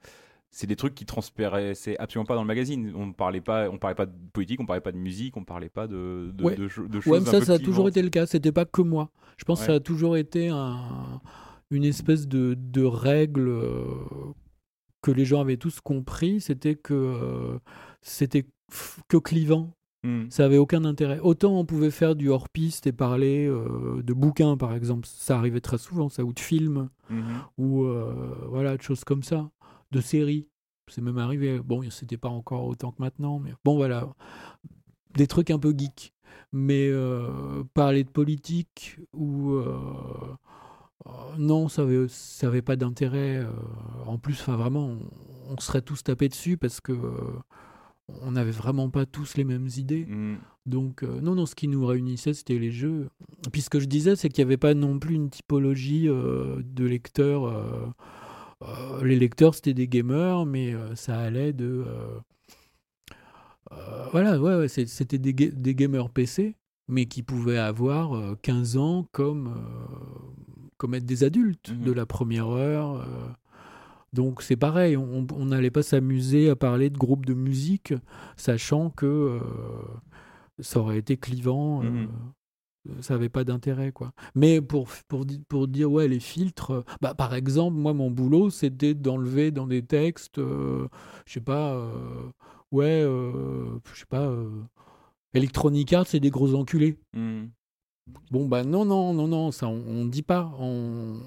c'est des trucs qui transparaissaient absolument pas dans le magazine. On parlait pas, on parlait pas de politique, on parlait pas de musique, on parlait pas de, de, Ouais. de, cho- de Ouais, choses. mais un ça, peu ça a toujours été le cas. C'était pas que moi. Je pense que ça a toujours été un- une espèce de, de règle que les gens avaient tous compris. C'était que euh, c'était que clivant. Hmm. Ça avait aucun intérêt. Autant on pouvait faire du hors-piste et parler euh, de bouquins, par exemple. Ça arrivait très souvent, ça, ou de films, Mhm. ou euh, voilà, de choses comme ça. De séries. C'est même arrivé. Bon, c'était pas encore autant que maintenant, mais bon, voilà. Des trucs un peu geeks. Mais parler de politique ou. Euh, non, ça avait, ça avait pas d'intérêt. euh, en plus, enfin, vraiment, on, on serait tous tapés dessus parce que. euh, on n'avait vraiment pas tous les mêmes idées. Hmm. Donc, euh, non, non, ce qui nous réunissait, c'était les jeux. Puis ce que je disais, c'est qu'il n'y avait pas non plus une typologie euh, de lecteurs. euh, les lecteurs, c'était des gamers, mais ça allait de. voilà, ouais, c'était des, ga- des gamers PC, mais qui pouvaient avoir euh, 15 ans comme, comme être des adultes Mhm. de la première heure. euh. donc c'est pareil, on n'allait pas s'amuser à parler de groupes de musique, sachant que euh, ça aurait été clivant. euh, Mhm. ça avait pas d'intérêt quoi. Mais pour pour pour dire ouais les filtres, bah par exemple moi mon boulot c'était d'enlever dans des textes, euh, je sais pas, ouais, je sais pas, Electronic Arts c'est des gros enculés. Hmm. Bon bah non non non non ça on, on dit pas, on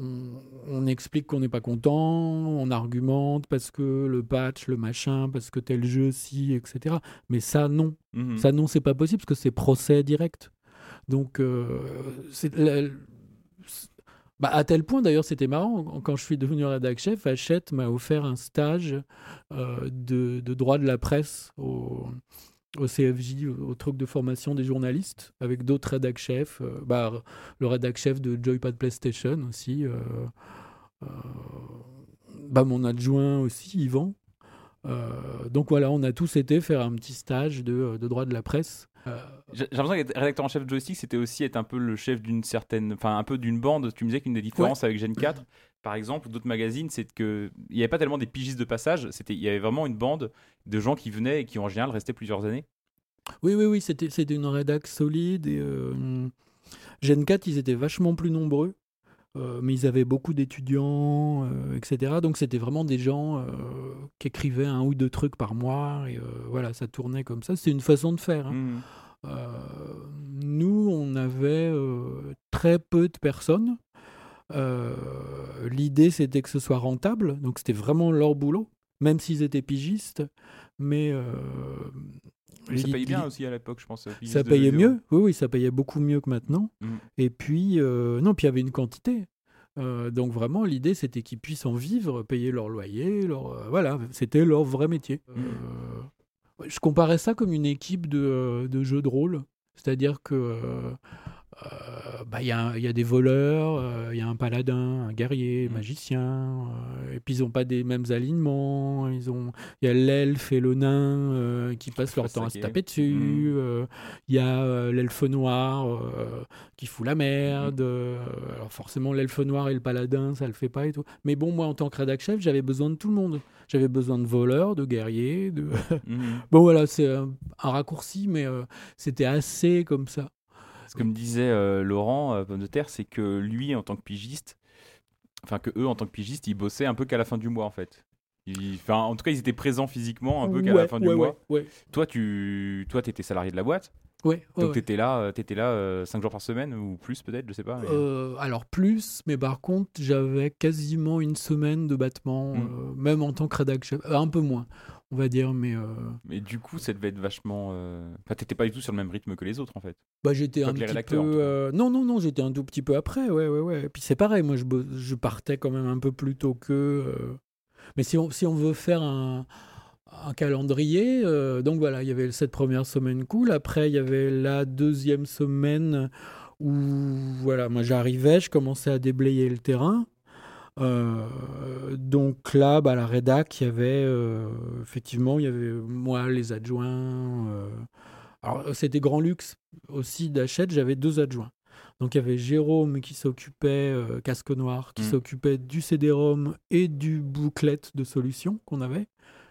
on, on explique qu'on n'est pas content, on argumente parce que le patch, le machin, parce que tel jeu si, etc. Mais ça non, Mhm. ça, non, c'est pas possible parce que c'est procès direct. Donc, euh, c'est- bah, à tel point, d'ailleurs, c'était marrant. Quand je suis devenu rédac chef, Hachette m'a offert un stage euh, de, de droit de la presse au, au CFJ, au, truc de formation des journalistes, avec d'autres rédac chefs. euh, bah, le rédac chef de Joypad PlayStation aussi. euh, euh, bah, mon adjoint aussi, Yvan. Donc voilà, on a tous été faire un petit stage de, de droit de la presse. Euh, J'ai l'impression qu'être rédacteur en chef de joystick, c'était aussi être un peu le chef d'une certaine, enfin un peu d'une bande. Tu me disais qu'une des différences avec Gen 4, <clears throat> par exemple, ou d'autres magazines, c'est que il n'y avait pas tellement des pigistes de passage. C'était, il y avait vraiment une bande de gens qui venaient et qui en général restaient plusieurs années. oui, oui, oui, c'était une rédac solide. Et, euh, Gen 4, ils étaient vachement plus nombreux, mais ils avaient beaucoup d'étudiants, euh, etc. Donc c'était vraiment des gens euh, qui écrivaient un ou deux trucs par mois. Et euh, voilà, ça tournait comme ça. C'est une façon de faire. hein. Euh, nous, on avait euh, très peu de personnes. Euh, L'idée, c'était que ce soit rentable, donc c'était vraiment leur boulot, même s'ils étaient pigistes. Mais ça payait bien aussi à l'époque, je pense. euh, Ça payait mieux, oui, oui, ça payait beaucoup mieux que maintenant. Mm. Et puis, euh, non, puis il y avait une quantité. Euh, donc vraiment, l'idée, c'était qu'ils puissent en vivre, payer leur loyer, leur, euh, voilà, c'était leur vrai métier. Mm. Je comparais ça comme une équipe de, de jeux de rôle, c'est-à-dire que bah, il y, a- il y a des voleurs, euh, il y a un paladin, un guerrier, Mm. magicien, euh, et puis ils n'ont pas des mêmes alignements. Ils ont, il y a l'elfe et le nain euh, qui passent leur temps à se taper dessus. Mm. il y a l'elfe noir qui fout la Mm. merde. euh, alors forcément, l'elfe noir et le paladin, ça le fait pas et tout. Mais bon, moi, en tant que rédac chef, j'avais besoin de tout le monde. J'avais besoin de voleurs, de guerriers, de... Mhm. <laughs> Bon voilà, c'est un, un raccourci, mais c'était assez comme ça. Ce que me disait euh, Laurent euh, Pomme de Terre, c'est que lui, en tant que pigiste, enfin que eux, en tant que pigistes, ils bossaient un peu qu'à la fin du mois, en fait. Ils- Enfin, en tout cas, ils étaient présents physiquement un peu qu'à la fin du mois. Ouais, Toi, tu, toi, étais salarié de la boîte, ouais, ouais, donc ouais. t'étais là, euh, t'étais là 5 jours par semaine ou plus peut-être, je sais pas. mais- Euh, alors plus, mais par contre, j'avais quasiment une semaine de battement, Mm. euh, même en tant que rédac chef. Euh, un peu moins, on va dire, mais euh, Mais du coup, ça devait être vachement. euh, Enfin, t'étais pas du tout sur le même rythme que les autres, en fait. bah, j'étais un que petit peu... euh, Non, non, non, j'étais un tout petit peu après, ouais, ouais, ouais. Et puis c'est pareil, moi, je, je partais quand même un peu plus tôt euh. Mais si on, si on veut faire un, un calendrier, donc voilà, il y avait cette première semaine cool. Après, il y avait la deuxième semaine où, voilà, moi j'arrivais, je commençais à déblayer le terrain. Euh, donc là, bah, la rédac, il y avait euh, effectivement, il y avait moi, les adjoints. euh. Alors c'était grand luxe aussi d'achète, j'avais deux adjoints. Donc il y avait Jérôme qui s'occupait, euh, Casque Noir, qui Mm. s'occupait du CD-ROM et du booklet de solution qu'on avait,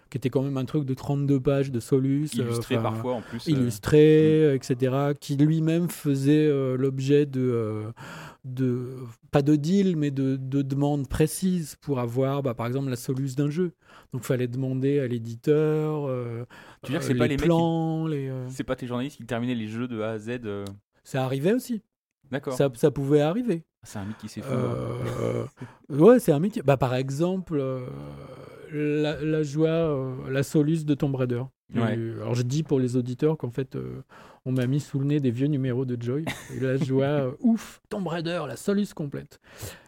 qui était quand même un truc de 32 pages de Solus. euh, Illustré parfois en plus. euh, illustré, euh, etc., qui lui-même faisait euh, l'objet de, de, pas de deal, mais de, de demandes précises pour avoir, bah, par exemple, la soluce d'un jeu. Donc, il fallait demander à l'éditeur Tu veux dire que c'est pas les les mecs qui- plans, les, C'est pas tes journalistes qui terminaient les jeux de A à Z. ça arrivait aussi. D'accord. Ça, ça pouvait arriver. C'est un mythe qui s'est fait. Euh, <laughs> ouais, c'est un métier. Bah, par exemple, euh, la, la joie, euh, la soluce de Tomb Raider. Ouais. Euh, alors je dis pour les auditeurs qu'en fait, euh, on m'a mis sous le nez des vieux numéros de Joy. Et la joie, <laughs> euh, ouf, Tomb Raider, la soluce complète.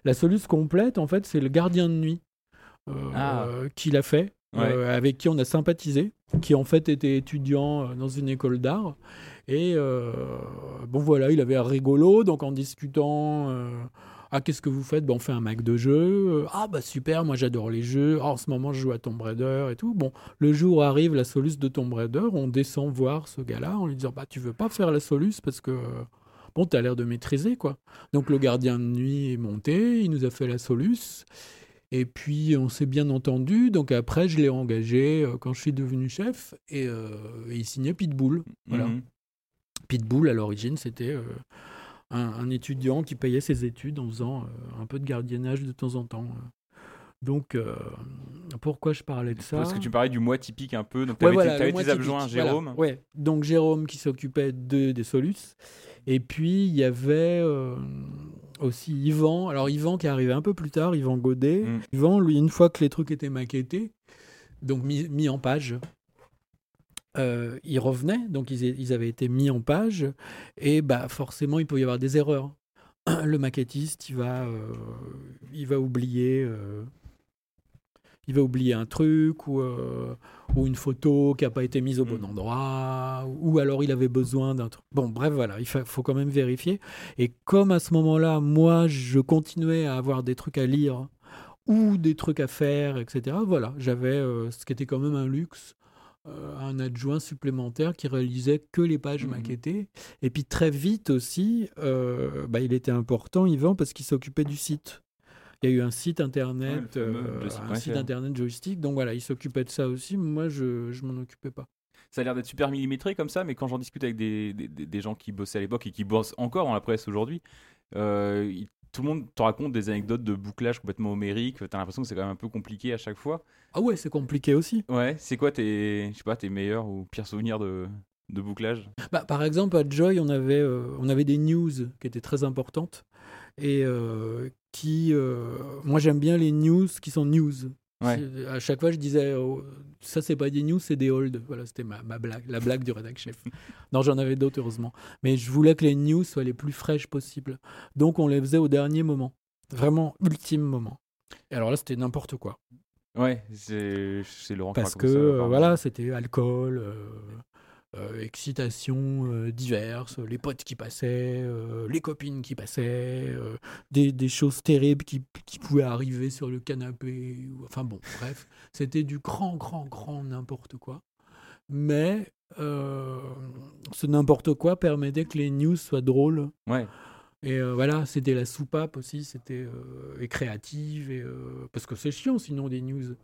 La soluce complète, en fait, c'est le gardien de nuit Ah. qui l'a fait, Ouais. avec qui on a sympathisé, qui en fait était étudiant dans une école d'art. Et bon voilà, il avait un rigolo, donc en discutant, ah qu'est-ce que vous faites? Ben, On fait un Mac de jeu. Euh, Ah bah super, moi j'adore les jeux. Ah, en ce moment je joue à Tomb Raider et tout. Bon, le jour arrive la soluce de Tomb Raider, on descend voir ce gars-là en lui disant bah tu veux pas faire la soluce parce que bon t'as l'air de maîtriser quoi. Donc le gardien de nuit est monté, il nous a fait la soluce. Et puis on s'est bien entendu, donc après je l'ai engagé euh, quand je suis devenu chef et, euh, et il signait Pitbull. Voilà. Mhm. Pitbull, à l'origine, c'était euh, un, un étudiant qui payait ses études en faisant euh, un peu de gardiennage de temps en temps. euh. Donc, euh, pourquoi je parlais de ça Parce que tu parlais du mois typique un peu. Donc, tu Ouais, avais voilà, tes, le mois tes adjoints, typique, voilà. Jérôme? Ouais, donc Jérôme qui s'occupait de, des Solus. Et puis, il y avait euh, aussi Yvan. Alors, Yvan qui est arrivé un peu plus tard, Yvan Godet. Mm. Yvan, lui, une fois que les trucs étaient maquettés, donc mis, mis en page, euh, ils revenaient. Donc, ils, ils avaient été mis en page. Et bah, forcément, il peut y avoir des erreurs. <clears throat> Le maquettiste, il va, euh, il va oublier. euh, il va oublier un truc ou, euh, ou une photo qui n'a pas été mise au bon Mm. endroit, ou alors il avait besoin d'un truc. Bon, bref, voilà, il fa- faut quand même vérifier. Et comme à ce moment-là, moi, je continuais à avoir des trucs à lire ou des trucs à faire, etc., voilà, j'avais euh, ce qui était quand même un luxe. Euh, un adjoint supplémentaire qui réalisait que les pages Mhm. maquettées. Et puis très vite aussi, euh, bah, il était important, Yvan, parce qu'il s'occupait du site. Il y a eu un site internet, Ouais, euh, un site internet joystick. Donc voilà, il s'occupait de ça aussi. Moi, je je m'en occupais pas. Ça a l'air d'être super millimétré comme ça, mais quand j'en discute avec des, des, gens qui bossaient à l'époque et qui bossent encore dans la presse aujourd'hui, euh, ils- tout le monde te raconte des anecdotes de bouclage complètement homériques. T'as l'impression que c'est quand même un peu compliqué à chaque fois. Ah ouais, c'est compliqué aussi. Ouais, c'est quoi tes, je sais pas, tes meilleurs ou pires souvenirs de, de bouclage? Bah, par exemple, à Joy, on avait, euh, on avait des news qui étaient très importantes. Et euh, qui. euh, moi, j'aime bien les news qui sont news. Ouais. À chaque fois, je disais, oh, ça, c'est pas des news, c'est des hold. Voilà, c'était ma, ma blague, la blague du rédac chef. <laughs> non, j'en avais d'autres, heureusement. Mais je voulais que les news soient les plus fraîches possibles. Donc, on les faisait au dernier moment. Vraiment, ultime moment. Et alors là, c'était n'importe quoi. Ouais, c'est Laurent Parce que, ça, euh, voilà, c'était alcool, euh, excitation euh, diverses, les potes qui passaient, euh, les copines qui passaient, euh, des, des choses terribles qui, qui pouvaient arriver sur le canapé. ou- Enfin bon, bref, c'était du grand, grand, grand n'importe quoi. Mais euh, ce n'importe quoi permettait que les news soient drôles. Ouais, Et euh, voilà, c'était la soupape aussi, c'était euh, et créative, et, euh, parce que c'est chiant sinon des news.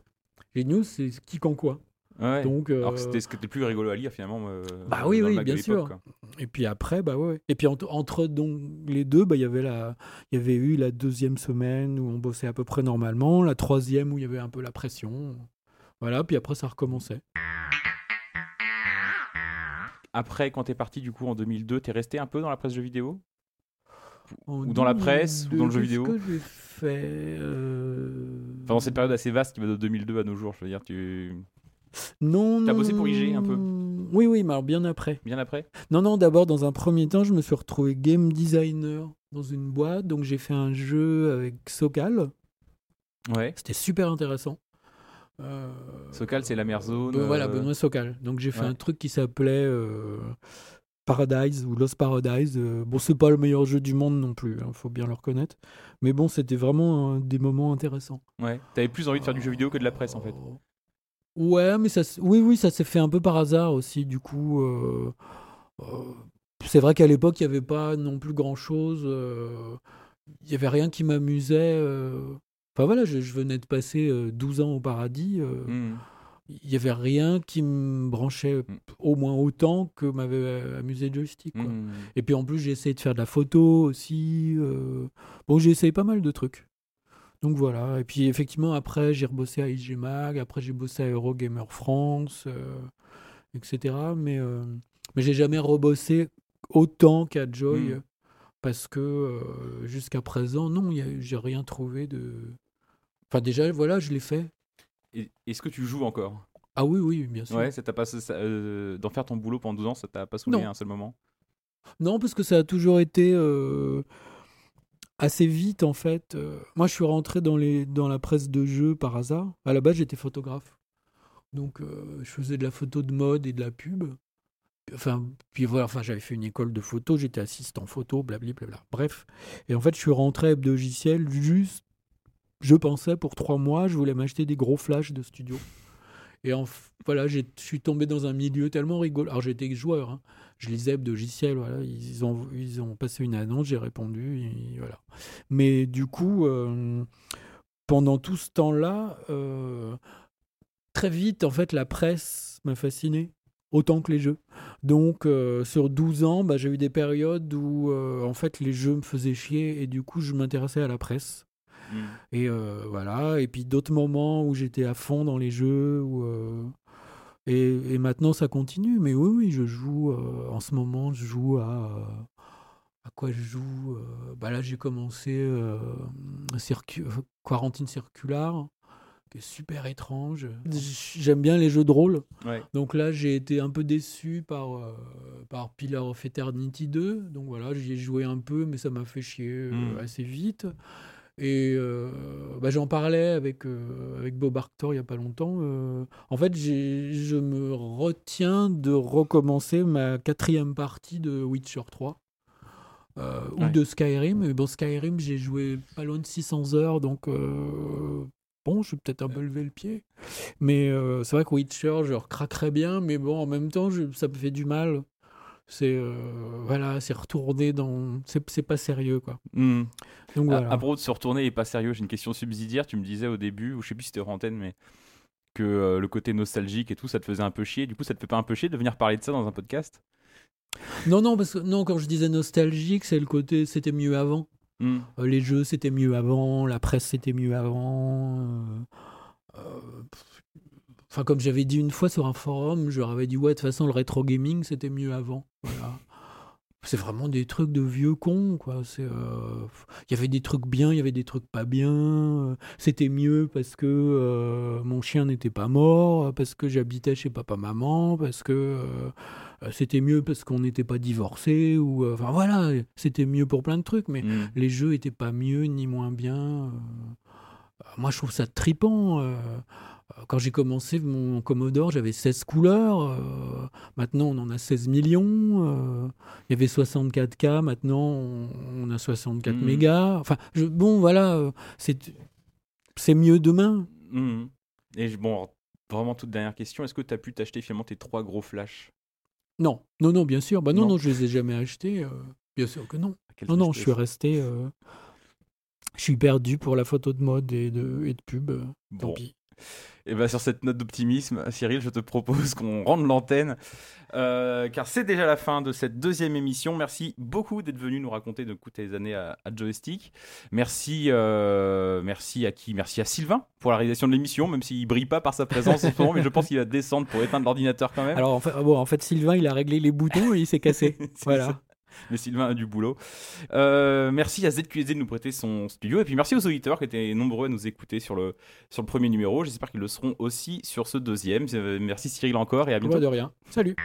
Les news, c'est qui quand quoi. Ouais. Donc, Alors que euh, c'était ce qui était plus rigolo à lire finalement. euh, Bah oui, oui, bien sûr. quoi. et puis après, bah ouais. Et puis entre, entre donc les deux, bah il y avait la, il y avait eu la deuxième semaine où on bossait à peu près normalement, la troisième où il y avait un peu la pression. Voilà, puis après ça recommençait. Après, quand t'es parti du coup en 2002, t'es resté un peu dans la presse jeux vidéo? En Ou dans la presse, ou dans le jeu 2002, vidéo? que j'ai fait euh, Enfin, dans cette période assez vaste qui va de 2002 à nos jours, je veux dire, tu... Non, T'as bossé pour IG un peu? Oui, oui, mais alors bien après. bien après? Non, non, d'abord, dans un premier temps, je me suis retrouvé game designer dans une boîte. Donc, j'ai fait un jeu avec Sokal. Ouais. C'était super intéressant. Euh, Sokal, c'est la mer zone. Voilà, euh, Benoît Sokal. Donc, j'ai fait ouais. un truc qui s'appelait euh, Paradise ou Lost Paradise. Euh, bon, c'est pas le meilleur jeu du monde non plus, il faut bien le reconnaître. Mais bon, c'était vraiment euh, des moments intéressants. Ouais. T'avais plus envie de faire du jeu vidéo que de la presse en fait. Euh, Ouais, mais ça, oui, oui, ça s'est fait un peu par hasard aussi. Du coup, euh, euh, c'est vrai qu'à l'époque, il n'y avait pas non plus grand-chose. Il n'y avait rien qui m'amusait. Enfin voilà, je, venais de passer 12 ans au paradis. Mmh il n'y avait rien qui me branchait mm. au moins autant que m'avait euh, amusé joystick. Mm. Et puis en plus, j'ai essayé de faire de la photo aussi. Euh. Bon, j'ai essayé pas mal de trucs. Donc voilà. Et puis effectivement, après, j'ai rebossé à IG Mag, après, j'ai bossé à Eurogamer France, euh, etc. Mais, mais j'ai jamais rebossé autant qu'à Joy. Mm. Parce que jusqu'à présent, non, j'ai rien trouvé de. Enfin, déjà, voilà, je l'ai fait. Est-ce que tu joues encore? Ah oui, oui, bien sûr. Ouais, ça t'a pas, euh, d'en faire ton boulot pendant 12 ans, ça t'a pas saoulé à un seul moment? Non, parce que ça a toujours été euh, assez vite en fait. Euh. moi, je suis rentré dans, les, dans la presse de jeux par hasard. À la base, j'étais photographe. Donc, je faisais de la photo de mode et de la pub. Enfin, puis voilà, enfin, j'avais fait une école de photo, j'étais assistant photo, blablabla. Bref. Et en fait, je suis rentré à Hebdogiciel juste je pensais pour trois mois, je voulais m'acheter des gros flashs de studio. Et en, voilà, je suis tombé dans un milieu tellement rigolo. Alors j'étais joueur, hein. Je lisais de logiciels, voilà, ils ont, ils ont passé une annonce, j'ai répondu, voilà. Mais du coup, euh, pendant tout ce temps-là, euh, très vite, en fait, la presse m'a fasciné autant que les jeux. Donc euh, sur 12 ans, bah, j'ai eu des périodes où en fait les jeux me faisaient chier et du coup je m'intéressais à la presse. Mm. Et euh, voilà. Et puis d'autres moments où j'étais à fond dans les jeux. Où, euh, et, maintenant, ça continue. Mais oui, oui, je joue. Euh, en ce moment, je joue à. à quoi je joue bah Là, j'ai commencé circu Quarantine Circular qui est super étrange. J'aime bien les jeux de rôle. Donc là, j'ai été un peu déçu par, par Pillar of Eternity 2. Donc voilà, j'y ai joué un peu, mais ça m'a fait chier mm. assez vite. Et euh, bah, j'en parlais avec, euh, avec Bob Arctor il n'y a pas longtemps. Euh. en fait, je me retiens de recommencer ma quatrième partie de Witcher 3. ou de Skyrim. Mais bon, Skyrim, j'ai joué pas loin de 600 heures, donc bon, je vais peut-être un peu lever le pied. Mais c'est vrai que Witcher, je recraquerais bien, mais bon, en même temps, ça me fait du mal c'est voilà c'est retourner dans c'est pas sérieux quoi mmh. Donc, voilà. à, propos de se retourner et pas sérieux, j'ai une question subsidiaire. Tu me disais au début, ou je sais plus si c'était antenne, mais que euh, le côté nostalgique et tout, ça te faisait un peu chier. Du coup, ça te fait pas un peu chier de venir parler de ça dans un podcast? Non, non, parce que non, quand je disais nostalgique, c'est le côté c'était mieux avant. Hmm. Euh, les jeux c'était mieux avant, la presse c'était mieux avant. Euh, enfin, comme j'avais dit une fois sur un forum, je leur avais dit ouais, de toute façon, le rétro gaming c'était mieux avant. Voilà c'est vraiment des trucs de vieux cons quoi euh, il y avait des trucs bien il y avait des trucs pas bien euh, c'était mieux parce que euh, mon chien n'était pas mort parce que j'habitais chez papa maman parce que c'était mieux parce qu'on n'était pas divorcé ou enfin voilà c'était mieux pour plein de trucs mais mmh. les jeux étaient pas mieux ni moins bien moi je trouve ça tripant euh, quand j'ai commencé mon Commodore, j'avais 16 couleurs. Euh, maintenant, on en a 16 millions. Euh, il y avait 64K. Maintenant, on, a 64 mmh. mégas. Enfin, bon, voilà, c'est mieux demain. Mmh. Et bon, vraiment toute dernière question. Est-ce que tu as pu t'acheter finalement tes trois gros flashs? Non, non, non, bien sûr. Bah non, non, je les ai jamais achetés. bien sûr que non. Non, non, je suis resté. Je suis perdu pour la photo de mode et de, et de pub. Tant pis. Et bien sur cette note d'optimisme, Cyril, je te propose qu'on rende l'antenne, euh, car c'est déjà la fin de cette deuxième émission. Merci beaucoup d'être venu nous raconter de coup tes années à, Joystick. Merci, euh, merci à qui? Merci à Sylvain pour la réalisation de l'émission, même s'il brille pas par sa présence en ce moment, mais je pense qu'il va descendre pour éteindre l'ordinateur quand même. Alors en fait, bon, en fait, Sylvain, il a réglé les boutons et il s'est cassé. <laughs> voilà <laughs> mais Sylvain a du boulot. Euh, merci à ZQSD de nous prêter son studio. Et puis merci aux auditeurs qui étaient nombreux à nous écouter sur le, sur le premier numéro. J'espère qu'ils le seront aussi sur ce deuxième. Euh, merci Cyril encore et à bientôt. de rien. Salut.